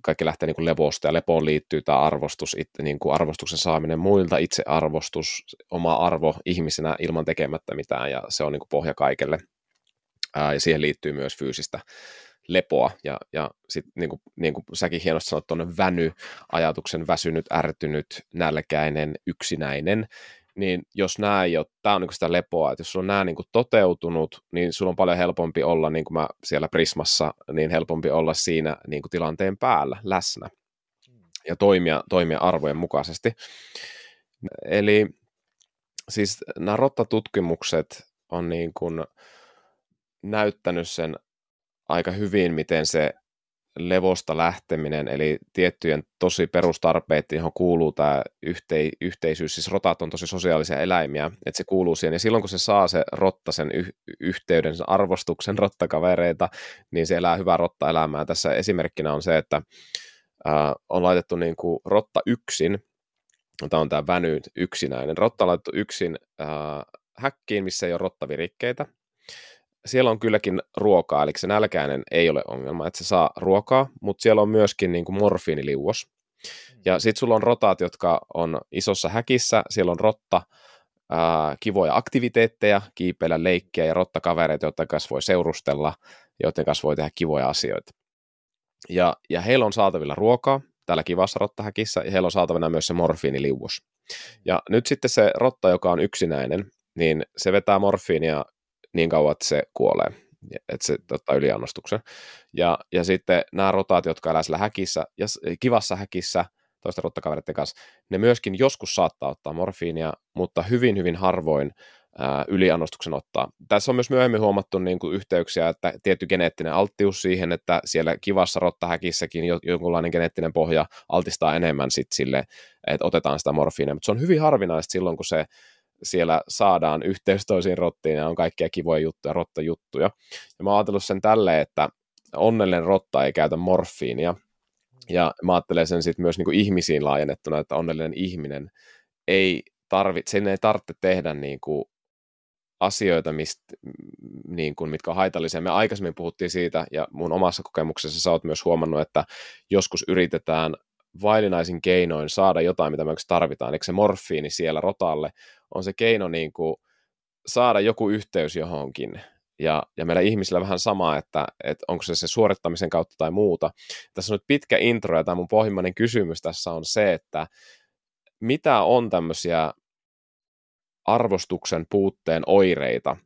kaikki lähtee niin kuin levosta ja lepoon liittyy tämä arvostus, it, niin kuin arvostuksen saaminen muilta, itsearvostus, oma arvo ihmisenä ilman tekemättä mitään ja se on niin kuin pohja kaikelle. Ää, ja siihen liittyy myös fyysistä lepoa ja, ja sitten niin kuin, niin kuin säkin hienosti sanoit tuonne väny-ajatuksen väsynyt, ärtynyt, nälkäinen, yksinäinen, niin jos nämä ei ole, tämä on niin sitä lepoa, että jos sulla on nämä niin toteutunut, niin sulla on paljon helpompi olla, niin kuin mä siellä Prismassa, niin helpompi olla siinä niin kuin tilanteen päällä, läsnä ja toimia, toimia arvojen mukaisesti. Eli siis nämä rottatutkimukset on niin kuin näyttänyt sen aika hyvin, miten se levosta lähteminen, eli tiettyjen tosi perustarpeet, johon kuuluu tämä yhtei, yhteisyys, siis rotat on tosi sosiaalisia eläimiä, että se kuuluu siihen, ja silloin kun se saa se rotta sen yh, yhteyden, sen arvostuksen rottakavereita, niin se elää hyvää rotta-elämää. Tässä esimerkkinä on se, että äh, on laitettu niin kuin rotta yksin, tämä on tämä väny yksinäinen, rotta on laitettu yksin äh, häkkiin, missä ei ole rottavirikkeitä, siellä on kylläkin ruokaa, eli se nälkäinen ei ole ongelma, että se saa ruokaa, mutta siellä on myöskin niin kuin morfiiniliuos. Ja mm. sitten sulla on rotat, jotka on isossa häkissä, siellä on rotta, ää, kivoja aktiviteetteja, kiipeillä leikkiä ja rottakavereita, joiden kanssa voi seurustella, joiden kanssa voi tehdä kivoja asioita. Ja, ja heillä on saatavilla ruokaa täällä kivassa rottahäkissä, ja heillä on saatavilla myös se morfiiniliuos. Ja nyt sitten se rotta, joka on yksinäinen, niin se vetää morfiinia niin kauan, että se kuolee, että se ottaa yliannostuksen. Ja, ja sitten nämä rotat, jotka elää siellä häkissä, ja kivassa häkissä, toisten rottakavereiden kanssa, ne myöskin joskus saattaa ottaa morfiinia, mutta hyvin, hyvin harvoin ää, yliannostuksen ottaa. Tässä on myös myöhemmin huomattu niin kuin yhteyksiä, että tietty geneettinen alttius siihen, että siellä kivassa rottahäkissäkin jonkunlainen geneettinen pohja altistaa enemmän sit sille, että otetaan sitä morfiinia, mutta se on hyvin harvinaista silloin, kun se siellä saadaan yhteys toisiin rottiin ja on kaikkia kivoja juttuja, rottajuttuja. Ja mä oon ajatellut sen tälleen, että onnellinen rotta ei käytä morfiinia, ja mä ajattelen sen sitten myös niin kuin ihmisiin laajennettuna, että onnellinen ihminen ei tarvitse, sen ei tarvitse tehdä niin kuin asioita, mist, niin kuin, mitkä on haitallisia. Me aikaisemmin puhuttiin siitä, ja mun omassa kokemuksessa sä oot myös huomannut, että joskus yritetään vaillinaisin keinoin saada jotain, mitä me tarvitaan. Eikö se morfiini siellä rotalle on se keino niin kuin saada joku yhteys johonkin. Ja, ja meillä ihmisillä vähän sama, että, että onko se se suorittamisen kautta tai muuta. Tässä on nyt pitkä intro ja tämä mun pohjimmainen kysymys tässä on se, että mitä on tämmöisiä arvostuksen puutteen oireita.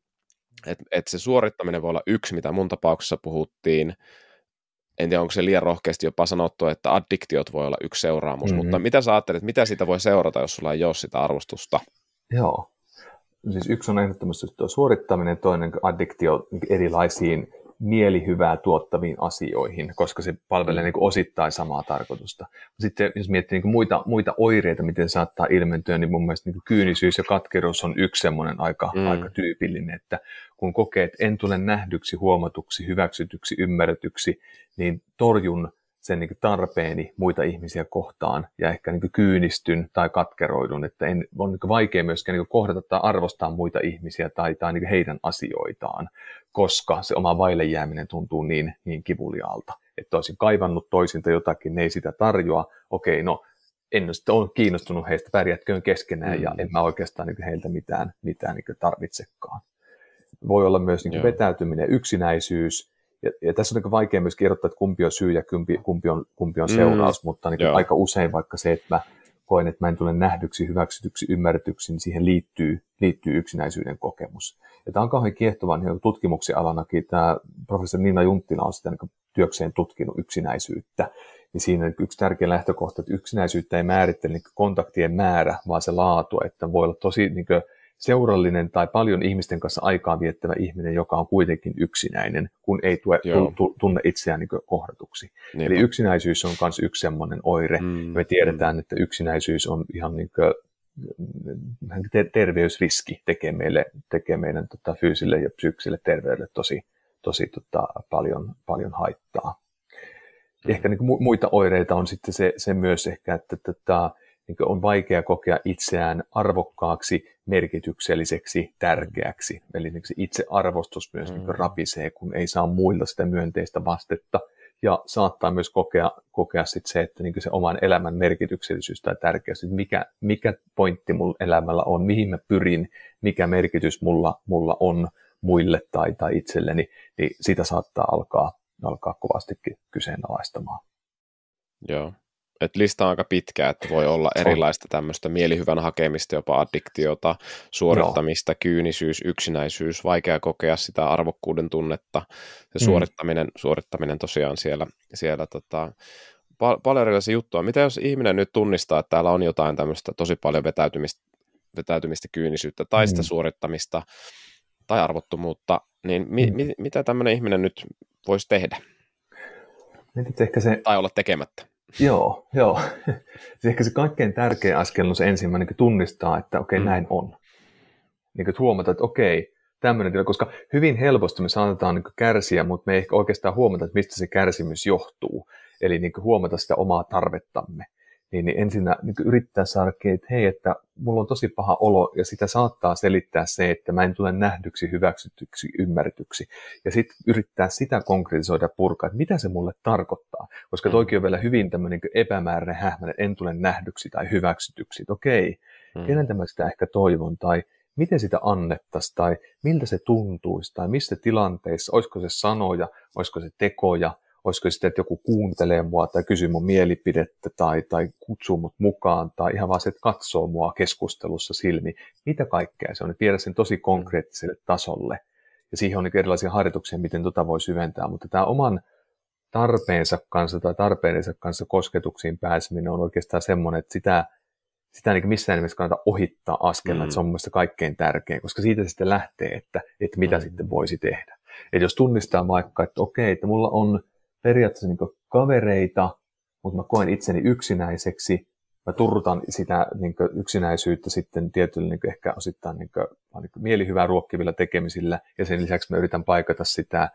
Että et se suorittaminen voi olla yksi, mitä mun tapauksessa puhuttiin, en tiedä onko se liian rohkeasti jopa sanottu, että addiktiot voi olla yksi seuraamus, mm-hmm. mutta mitä sä ajattelet, mitä siitä voi seurata, jos sulla ei ole sitä arvostusta? Joo, siis yksi on ehdottomasti tuo suorittaminen, toinen addiktio erilaisiin mielihyvää tuottaviin asioihin, koska se palvelee niin kuin osittain samaa tarkoitusta. Sitten jos miettii niin kuin muita, muita oireita, miten saattaa ilmentyä, niin mun mielestä niin kuin kyynisyys ja katkeruus on yksi semmoinen aika, mm. aika tyypillinen, että kun kokee, että en tule nähdyksi, huomatuksi, hyväksytyksi, ymmärretyksi, niin torjun sen niin tarpeeni muita ihmisiä kohtaan ja ehkä niin kyynistyn tai katkeroidun, että en, on niin vaikea myöskään niin kohdata tai arvostaa muita ihmisiä tai, tai niin heidän asioitaan, koska se oma vaille jääminen tuntuu niin, niin kivuliaalta. Että olisin kaivannut toisilta jotakin, ne ei sitä tarjoa, okei, no en ole kiinnostunut heistä, pärjätköön keskenään mm. ja en mä oikeastaan niin heiltä mitään, mitään niin tarvitsekaan. Voi olla myös niin vetäytyminen, yksinäisyys, ja, ja tässä on niin vaikea myös kertoa, että kumpi on syy ja kumpi, kumpi on, kumpi on mm. seuraus, mm, mutta niin aika usein vaikka se, että mä koen, että mä en tule nähdyksi, hyväksytyksi, ymmärretyksi, niin siihen liittyy, liittyy yksinäisyyden kokemus. Ja tämä on kauhean kiehtova niin tutkimuksen alanakin. Tämä professori Nina Junttila on sitä niin työkseen tutkinut yksinäisyyttä. Niin siinä yksi tärkeä lähtökohta, että yksinäisyyttä ei määrittele niin kontaktien määrä, vaan se laatu, että voi olla tosi niin kuin, seurallinen tai paljon ihmisten kanssa aikaa viettävä ihminen, joka on kuitenkin yksinäinen, kun ei tue, tu, tunne itseään niin kohdatuksi. Niinpä. Eli yksinäisyys on myös yksi sellainen oire. Mm, Me tiedetään, mm. että yksinäisyys on ihan niin kuin terveysriski, tekee, meille, tekee meidän tota, fyysille ja psyykkiselle terveydelle tosi, tosi tota, paljon, paljon haittaa. Mm. Ehkä niin kuin muita oireita on sitten se, se myös ehkä, että tota, niin on vaikea kokea itseään arvokkaaksi, merkitykselliseksi, tärkeäksi. Eli niin itse arvostus myös mm. niin rapisee, kun ei saa muilta sitä myönteistä vastetta. ja saattaa myös kokea, kokea sit se, että niin se oman elämän merkityksellisyys tai tärkeys, että mikä, mikä pointti mulla elämällä on, mihin mä pyrin, mikä merkitys mulla, mulla on muille tai, tai itselleni, niin sitä saattaa alkaa, alkaa kovastikin kyseenalaistamaan. Joo, et lista on aika pitkä, että voi olla erilaista tämmöistä mielihyvän hakemista, jopa addiktiota, suorittamista, Joo. kyynisyys, yksinäisyys, vaikea kokea sitä arvokkuuden tunnetta, se mm. suorittaminen, suorittaminen tosiaan siellä, siellä tota, pal- paljon erilaisia juttuja. Mitä jos ihminen nyt tunnistaa, että täällä on jotain tämmöistä tosi paljon vetäytymistä, vetäytymistä kyynisyyttä tai sitä mm. suorittamista tai arvottomuutta, niin mi- mm. mi- mitä tämmöinen ihminen nyt voisi tehdä? Mietit ehkä se... Tai olla tekemättä. Joo, joo. Se ehkä se kaikkein tärkein askel on se ensimmäinen niin tunnistaa, että okei, okay, mm. näin on. Niin kuin huomata, että okei, tämmöinen tilanne, koska hyvin helposti me saatetaan niin kärsiä, mutta me ei ehkä oikeastaan huomata, että mistä se kärsimys johtuu. Eli niin huomata sitä omaa tarvettamme niin, niin ensinnä niin yrittää saada, että hei, että mulla on tosi paha olo, ja sitä saattaa selittää se, että mä en tule nähdyksi, hyväksytyksi, ymmärretyksi. Ja sitten yrittää sitä konkretisoida purkaa, että mitä se mulle tarkoittaa. Koska mm. toikin on vielä hyvin tämmöinen niin epämääräinen hähmäinen, en tule nähdyksi tai hyväksytyksi. Että okei, mm. keneltä mä sitä ehkä toivon, tai miten sitä annettaisiin, tai miltä se tuntuisi, tai missä tilanteissa, olisiko se sanoja, olisiko se tekoja, olisiko sitten, että joku kuuntelee mua tai kysyy mun mielipidettä tai, tai kutsuu mut mukaan tai ihan vaan se, että katsoo mua keskustelussa silmi. Mitä kaikkea se on, että viedä sen tosi konkreettiselle tasolle. Ja siihen on niin erilaisia harjoituksia, miten tota voi syventää, mutta tämä oman tarpeensa kanssa tai tarpeensa kanssa kosketuksiin pääseminen on oikeastaan semmoinen, että sitä, sitä niin missään nimessä kannata ohittaa askelna, mm. että se on mun kaikkein tärkein, koska siitä sitten lähtee, että, että mitä mm. sitten voisi tehdä. Että jos tunnistaa vaikka, että okei, että mulla on periaatteessa niin kavereita, mutta mä koen itseni yksinäiseksi. Mä turrutan sitä niin yksinäisyyttä sitten tietyllä niin ehkä osittain niin kuin, niin mielihyvää ruokkivilla tekemisillä, ja sen lisäksi mä yritän paikata sitä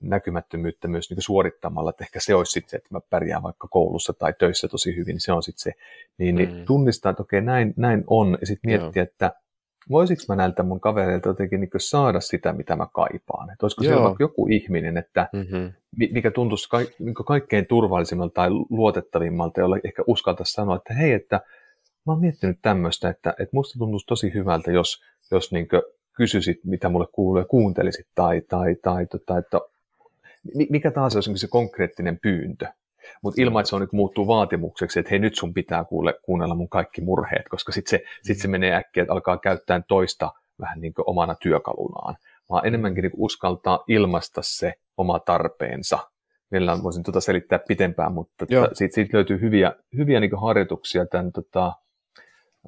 näkymättömyyttä myös niin suorittamalla, että ehkä se olisi sitten se, että mä pärjään vaikka koulussa tai töissä tosi hyvin, niin se on sitten se. Niin, niin mm. tunnistaa, että okei, näin, näin on, ja sitten miettiä, Joo. että voisiko mä näiltä mun kavereilta jotenkin niin saada sitä, mitä mä kaipaan. Että olisiko siellä vaikka joku ihminen, että mm-hmm. mikä tuntuisi ka- niin kaikkein turvallisimmalta tai luotettavimmalta, jolla ehkä uskaltaisi sanoa, että hei, että mä oon miettinyt tämmöistä, että, että musta tuntuisi tosi hyvältä, jos, jos niin kysyisit, mitä mulle kuuluu ja kuuntelisit, tai, tai, tai tota, että mikä taas olisi se konkreettinen pyyntö. Mutta ilman, että se on, niin muuttuu vaatimukseksi, että hei nyt sun pitää kuule, kuunnella mun kaikki murheet, koska sitten se, sit se menee äkkiä, että alkaa käyttää toista vähän niin omana työkalunaan, vaan enemmänkin niin uskaltaa ilmaista se oma tarpeensa. Meillä voisin tuota selittää pitempään, mutta tota, siitä, siitä löytyy hyviä, hyviä niin harjoituksia tämän tota,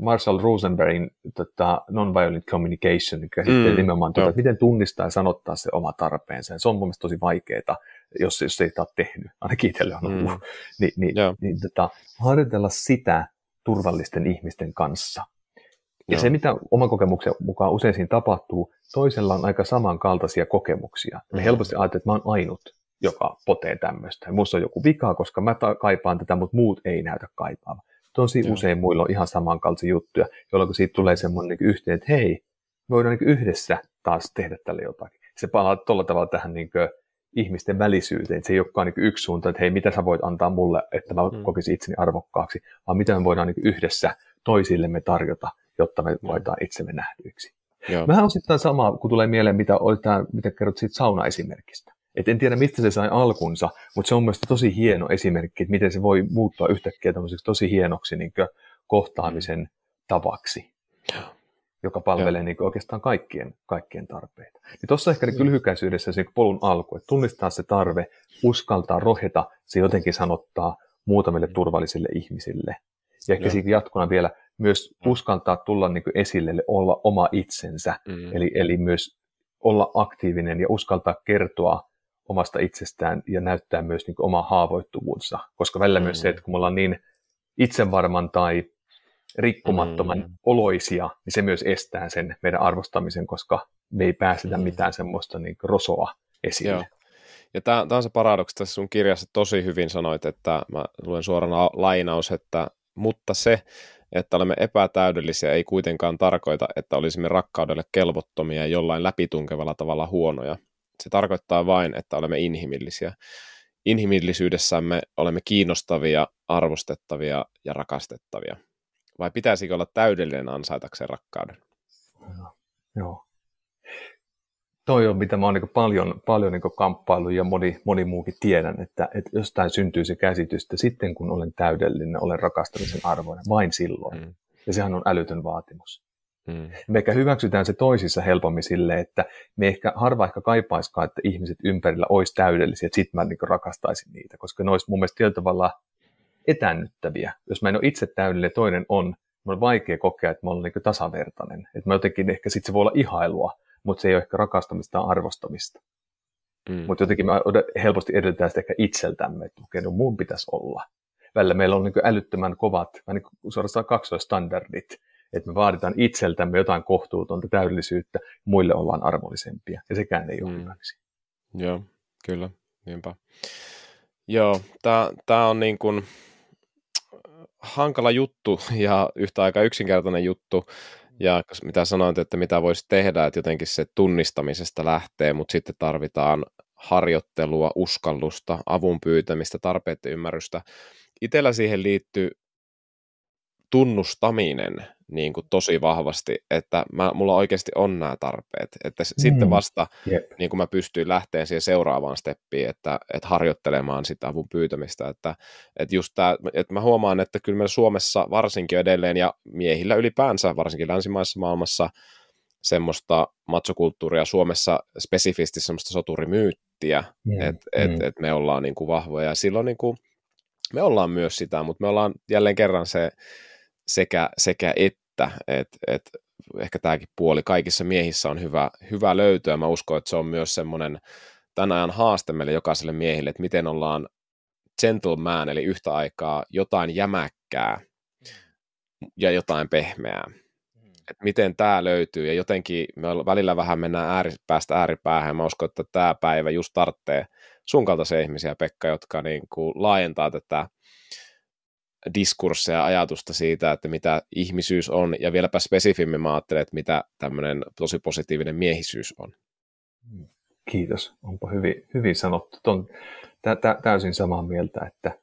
Marshall Rosenbergin tota, Nonviolent Communication, joka mm, nimenomaan tuota, miten tunnistaa ja sanottaa se oma tarpeensa. Ja se on mun mielestä tosi vaikeaa, jos, jos ei ole tehnyt, ainakin itselle on ollut. Mm. Ni, niin, niin tota, harjoitella sitä turvallisten ihmisten kanssa. Ja Joo. se, mitä oman kokemuksen mukaan usein siinä tapahtuu, toisella on aika samankaltaisia kokemuksia. Me mm. helposti ajattelee, että mä oon ainut, joka potee tämmöistä. Musta on joku vika, koska mä ta- kaipaan tätä, mutta muut ei näytä kaipaavan tosi Joo. usein muilla on ihan samankaltaisia juttuja, jolloin siitä tulee semmoinen niin yhteen, että hei, me voidaan niin yhdessä taas tehdä tälle jotakin. Se palaa tuolla tavalla tähän niin kuin ihmisten välisyyteen, että se ei olekaan niin yksi suunta, että hei, mitä sä voit antaa mulle, että mä mm. kokisin itseni arvokkaaksi, vaan mitä me voidaan niin yhdessä toisillemme tarjota, jotta me voidaan itsemme nähdyiksi. Joo. Vähän osittain samaa, kun tulee mieleen, mitä, tämä, mitä kerrot siitä sauna-esimerkistä. Et en tiedä, mistä se sai alkunsa, mutta se on mielestäni tosi hieno esimerkki, että miten se voi muuttua yhtäkkiä tosi hienoksi niin kohtaamisen mm. tavaksi, joka palvelee niin oikeastaan kaikkien, kaikkien tarpeita. Ja tuossa ehkä niin lyhykäisyydessä se polun alku, että tunnistaa se tarve, uskaltaa roheta, se jotenkin sanottaa muutamille mm. turvallisille ihmisille. Ja ehkä siitä jatkona vielä myös mm. uskaltaa tulla niin esille, olla oma itsensä, mm. eli, eli myös olla aktiivinen ja uskaltaa kertoa omasta itsestään ja näyttää myös niin oma haavoittuvuutensa. Koska välillä mm. myös se, että kun me ollaan niin itsevarman tai rikkumattoman mm. oloisia, niin se myös estää sen meidän arvostamisen, koska me ei pääsetä mm. mitään semmoista niin rosoa esille. Joo. Ja tämä, tämä on se paradoksi tässä sun kirjassa tosi hyvin sanoit, että mä luen suorana lainaus, että mutta se, että olemme epätäydellisiä, ei kuitenkaan tarkoita, että olisimme rakkaudelle kelvottomia ja jollain läpitunkevalla tavalla huonoja. Se tarkoittaa vain, että olemme inhimillisiä. inhimillisyydessämme olemme kiinnostavia, arvostettavia ja rakastettavia? Vai pitäisikö olla täydellinen ansaitakseen rakkauden? Joo. Joo. Toi on, mitä mä oon niin paljon, paljon niin kamppailut ja moni, moni muukin tiedän, että, että jostain syntyy se käsitys, että sitten kun olen täydellinen, olen rakastamisen arvoinen, vain silloin. Mm. Ja sehän on älytön vaatimus. Mm. Me ehkä hyväksytään se toisissa helpommin sille, että me ehkä harva ehkä kaipaiskaan, että ihmiset ympärillä olisi täydellisiä, että sitten mä niin rakastaisin niitä, koska ne olisi mun mielestä tietyllä tavalla etännyttäviä. Jos mä en ole itse täydellinen ja toinen on, on vaikea kokea, että mä olen niin tasavertainen. Että mä jotenkin ehkä sitten se voi olla ihailua, mutta se ei ole ehkä rakastamista tai arvostamista. Mm. Mutta jotenkin me helposti edellytään sitä ehkä itseltämme, että okei, no mun pitäisi olla. Välillä meillä on niin älyttömän kovat, niin suorastaan kaksoistandardit, että me vaaditaan itseltämme jotain kohtuutonta täydellisyyttä, muille ollaan armollisempia, ja sekään ei ole mm. hyväksi. Joo, kyllä, niinpä. Joo, tämä on niin kuin hankala juttu ja yhtä aika yksinkertainen juttu, ja mitä sanoit, että mitä voisi tehdä, että jotenkin se tunnistamisesta lähtee, mutta sitten tarvitaan harjoittelua, uskallusta, avun pyytämistä, tarpeiden ymmärrystä. Itellä siihen liittyy tunnustaminen niin kuin tosi vahvasti, että mä, mulla oikeasti on nämä tarpeet. Että mm. sitten vasta yep. niin kuin mä pystyin lähteen siihen seuraavaan steppiin, että, että harjoittelemaan sitä avun pyytämistä. Että, että just tää, että mä huomaan, että kyllä meillä Suomessa varsinkin edelleen ja miehillä ylipäänsä, varsinkin länsimaisessa maailmassa, semmoista matsokulttuuria Suomessa spesifisti semmoista soturimyyttiä, mm. että et, mm. et me ollaan niin kuin vahvoja. Ja silloin niin kuin, me ollaan myös sitä, mutta me ollaan jälleen kerran se sekä, sekä että, että et, ehkä tämäkin puoli kaikissa miehissä on hyvä, hyvä löytyä. Mä uskon, että se on myös semmoinen tämän ajan haaste meille jokaiselle miehille, että miten ollaan gentleman, eli yhtä aikaa jotain jämäkkää ja jotain pehmeää. Et miten tämä löytyy, ja jotenkin me välillä vähän mennään ääripäästä ääripäähän, mä uskon, että tämä päivä just tarvitsee sun kaltaisia ihmisiä, Pekka, jotka niin kuin laajentaa tätä diskursseja ajatusta siitä, että mitä ihmisyys on, ja vieläpä spesifimmin mä ajattelen, että mitä tämmöinen tosi positiivinen miehisyys on. Kiitos, onpa hyvin, hyvin sanottu. Ton, tä, tä, täysin samaa mieltä, että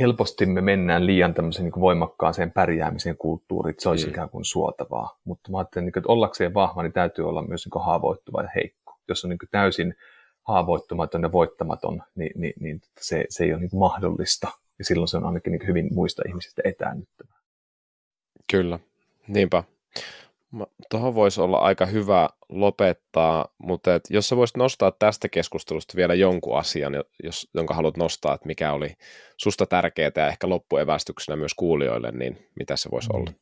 helposti me mennään liian tämmöiseen niin voimakkaaseen pärjäämisen kulttuuriin, että se olisi mm. ikään kuin suotavaa. Mutta mä ajattelen, että ollakseen vahva, niin täytyy olla myös niin haavoittuva ja heikko. Jos on niin täysin haavoittumaton ja voittamaton, niin, niin, niin se, se ei ole niin mahdollista ja silloin se on ainakin niin hyvin muista ihmisistä etäännyttävää. Kyllä, niinpä. Tuohon voisi olla aika hyvä lopettaa, mutta et jos sä voisit nostaa tästä keskustelusta vielä jonkun asian, jos, jonka haluat nostaa, että mikä oli susta tärkeää ja ehkä loppuevästyksenä myös kuulijoille, niin mitä se voisi mm. olla?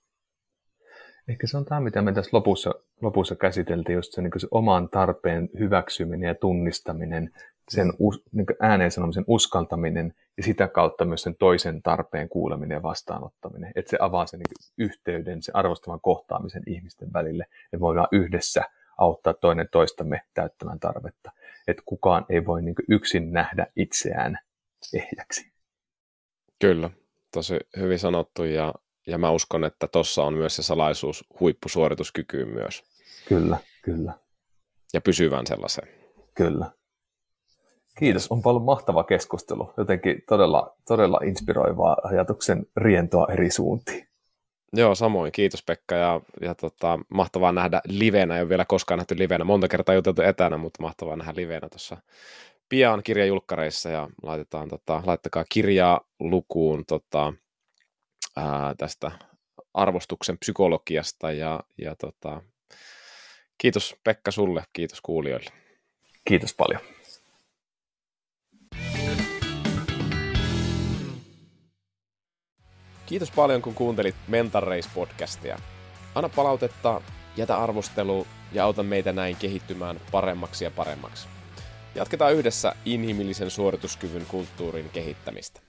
Ehkä se on tämä, mitä me tässä lopussa, lopussa käsiteltiin, just se, niin se oman tarpeen hyväksyminen ja tunnistaminen, sen us, niin ääneen sanomisen uskaltaminen ja sitä kautta myös sen toisen tarpeen kuuleminen ja vastaanottaminen. Että se avaa sen niin yhteyden, se arvostavan kohtaamisen ihmisten välille, että voidaan yhdessä auttaa toinen toistamme täyttämään tarvetta. Että kukaan ei voi niin yksin nähdä itseään ehjäksi. Kyllä, tosi hyvin sanottu ja, ja mä uskon, että tuossa on myös se salaisuus huippusuorituskykyyn myös. Kyllä, kyllä. Ja pysyvän sellaisen. Kyllä. Kiitos, on paljon mahtava keskustelu. Jotenkin todella, todella inspiroivaa ajatuksen rientoa eri suuntiin. Joo, samoin. Kiitos Pekka ja, ja tota, mahtavaa nähdä livenä. Ei ole vielä koskaan nähty livenä. Monta kertaa juteltu etänä, mutta mahtavaa nähdä livenä tuossa pian kirjajulkkareissa ja laitetaan, tota, laittakaa kirjaa lukuun tota, ää, tästä arvostuksen psykologiasta ja, ja tota, kiitos Pekka sulle, kiitos kuulijoille. Kiitos paljon. Kiitos paljon, kun kuuntelit Mental Race-podcastia. Anna palautetta, jätä arvostelu ja auta meitä näin kehittymään paremmaksi ja paremmaksi. Jatketaan yhdessä inhimillisen suorituskyvyn kulttuurin kehittämistä.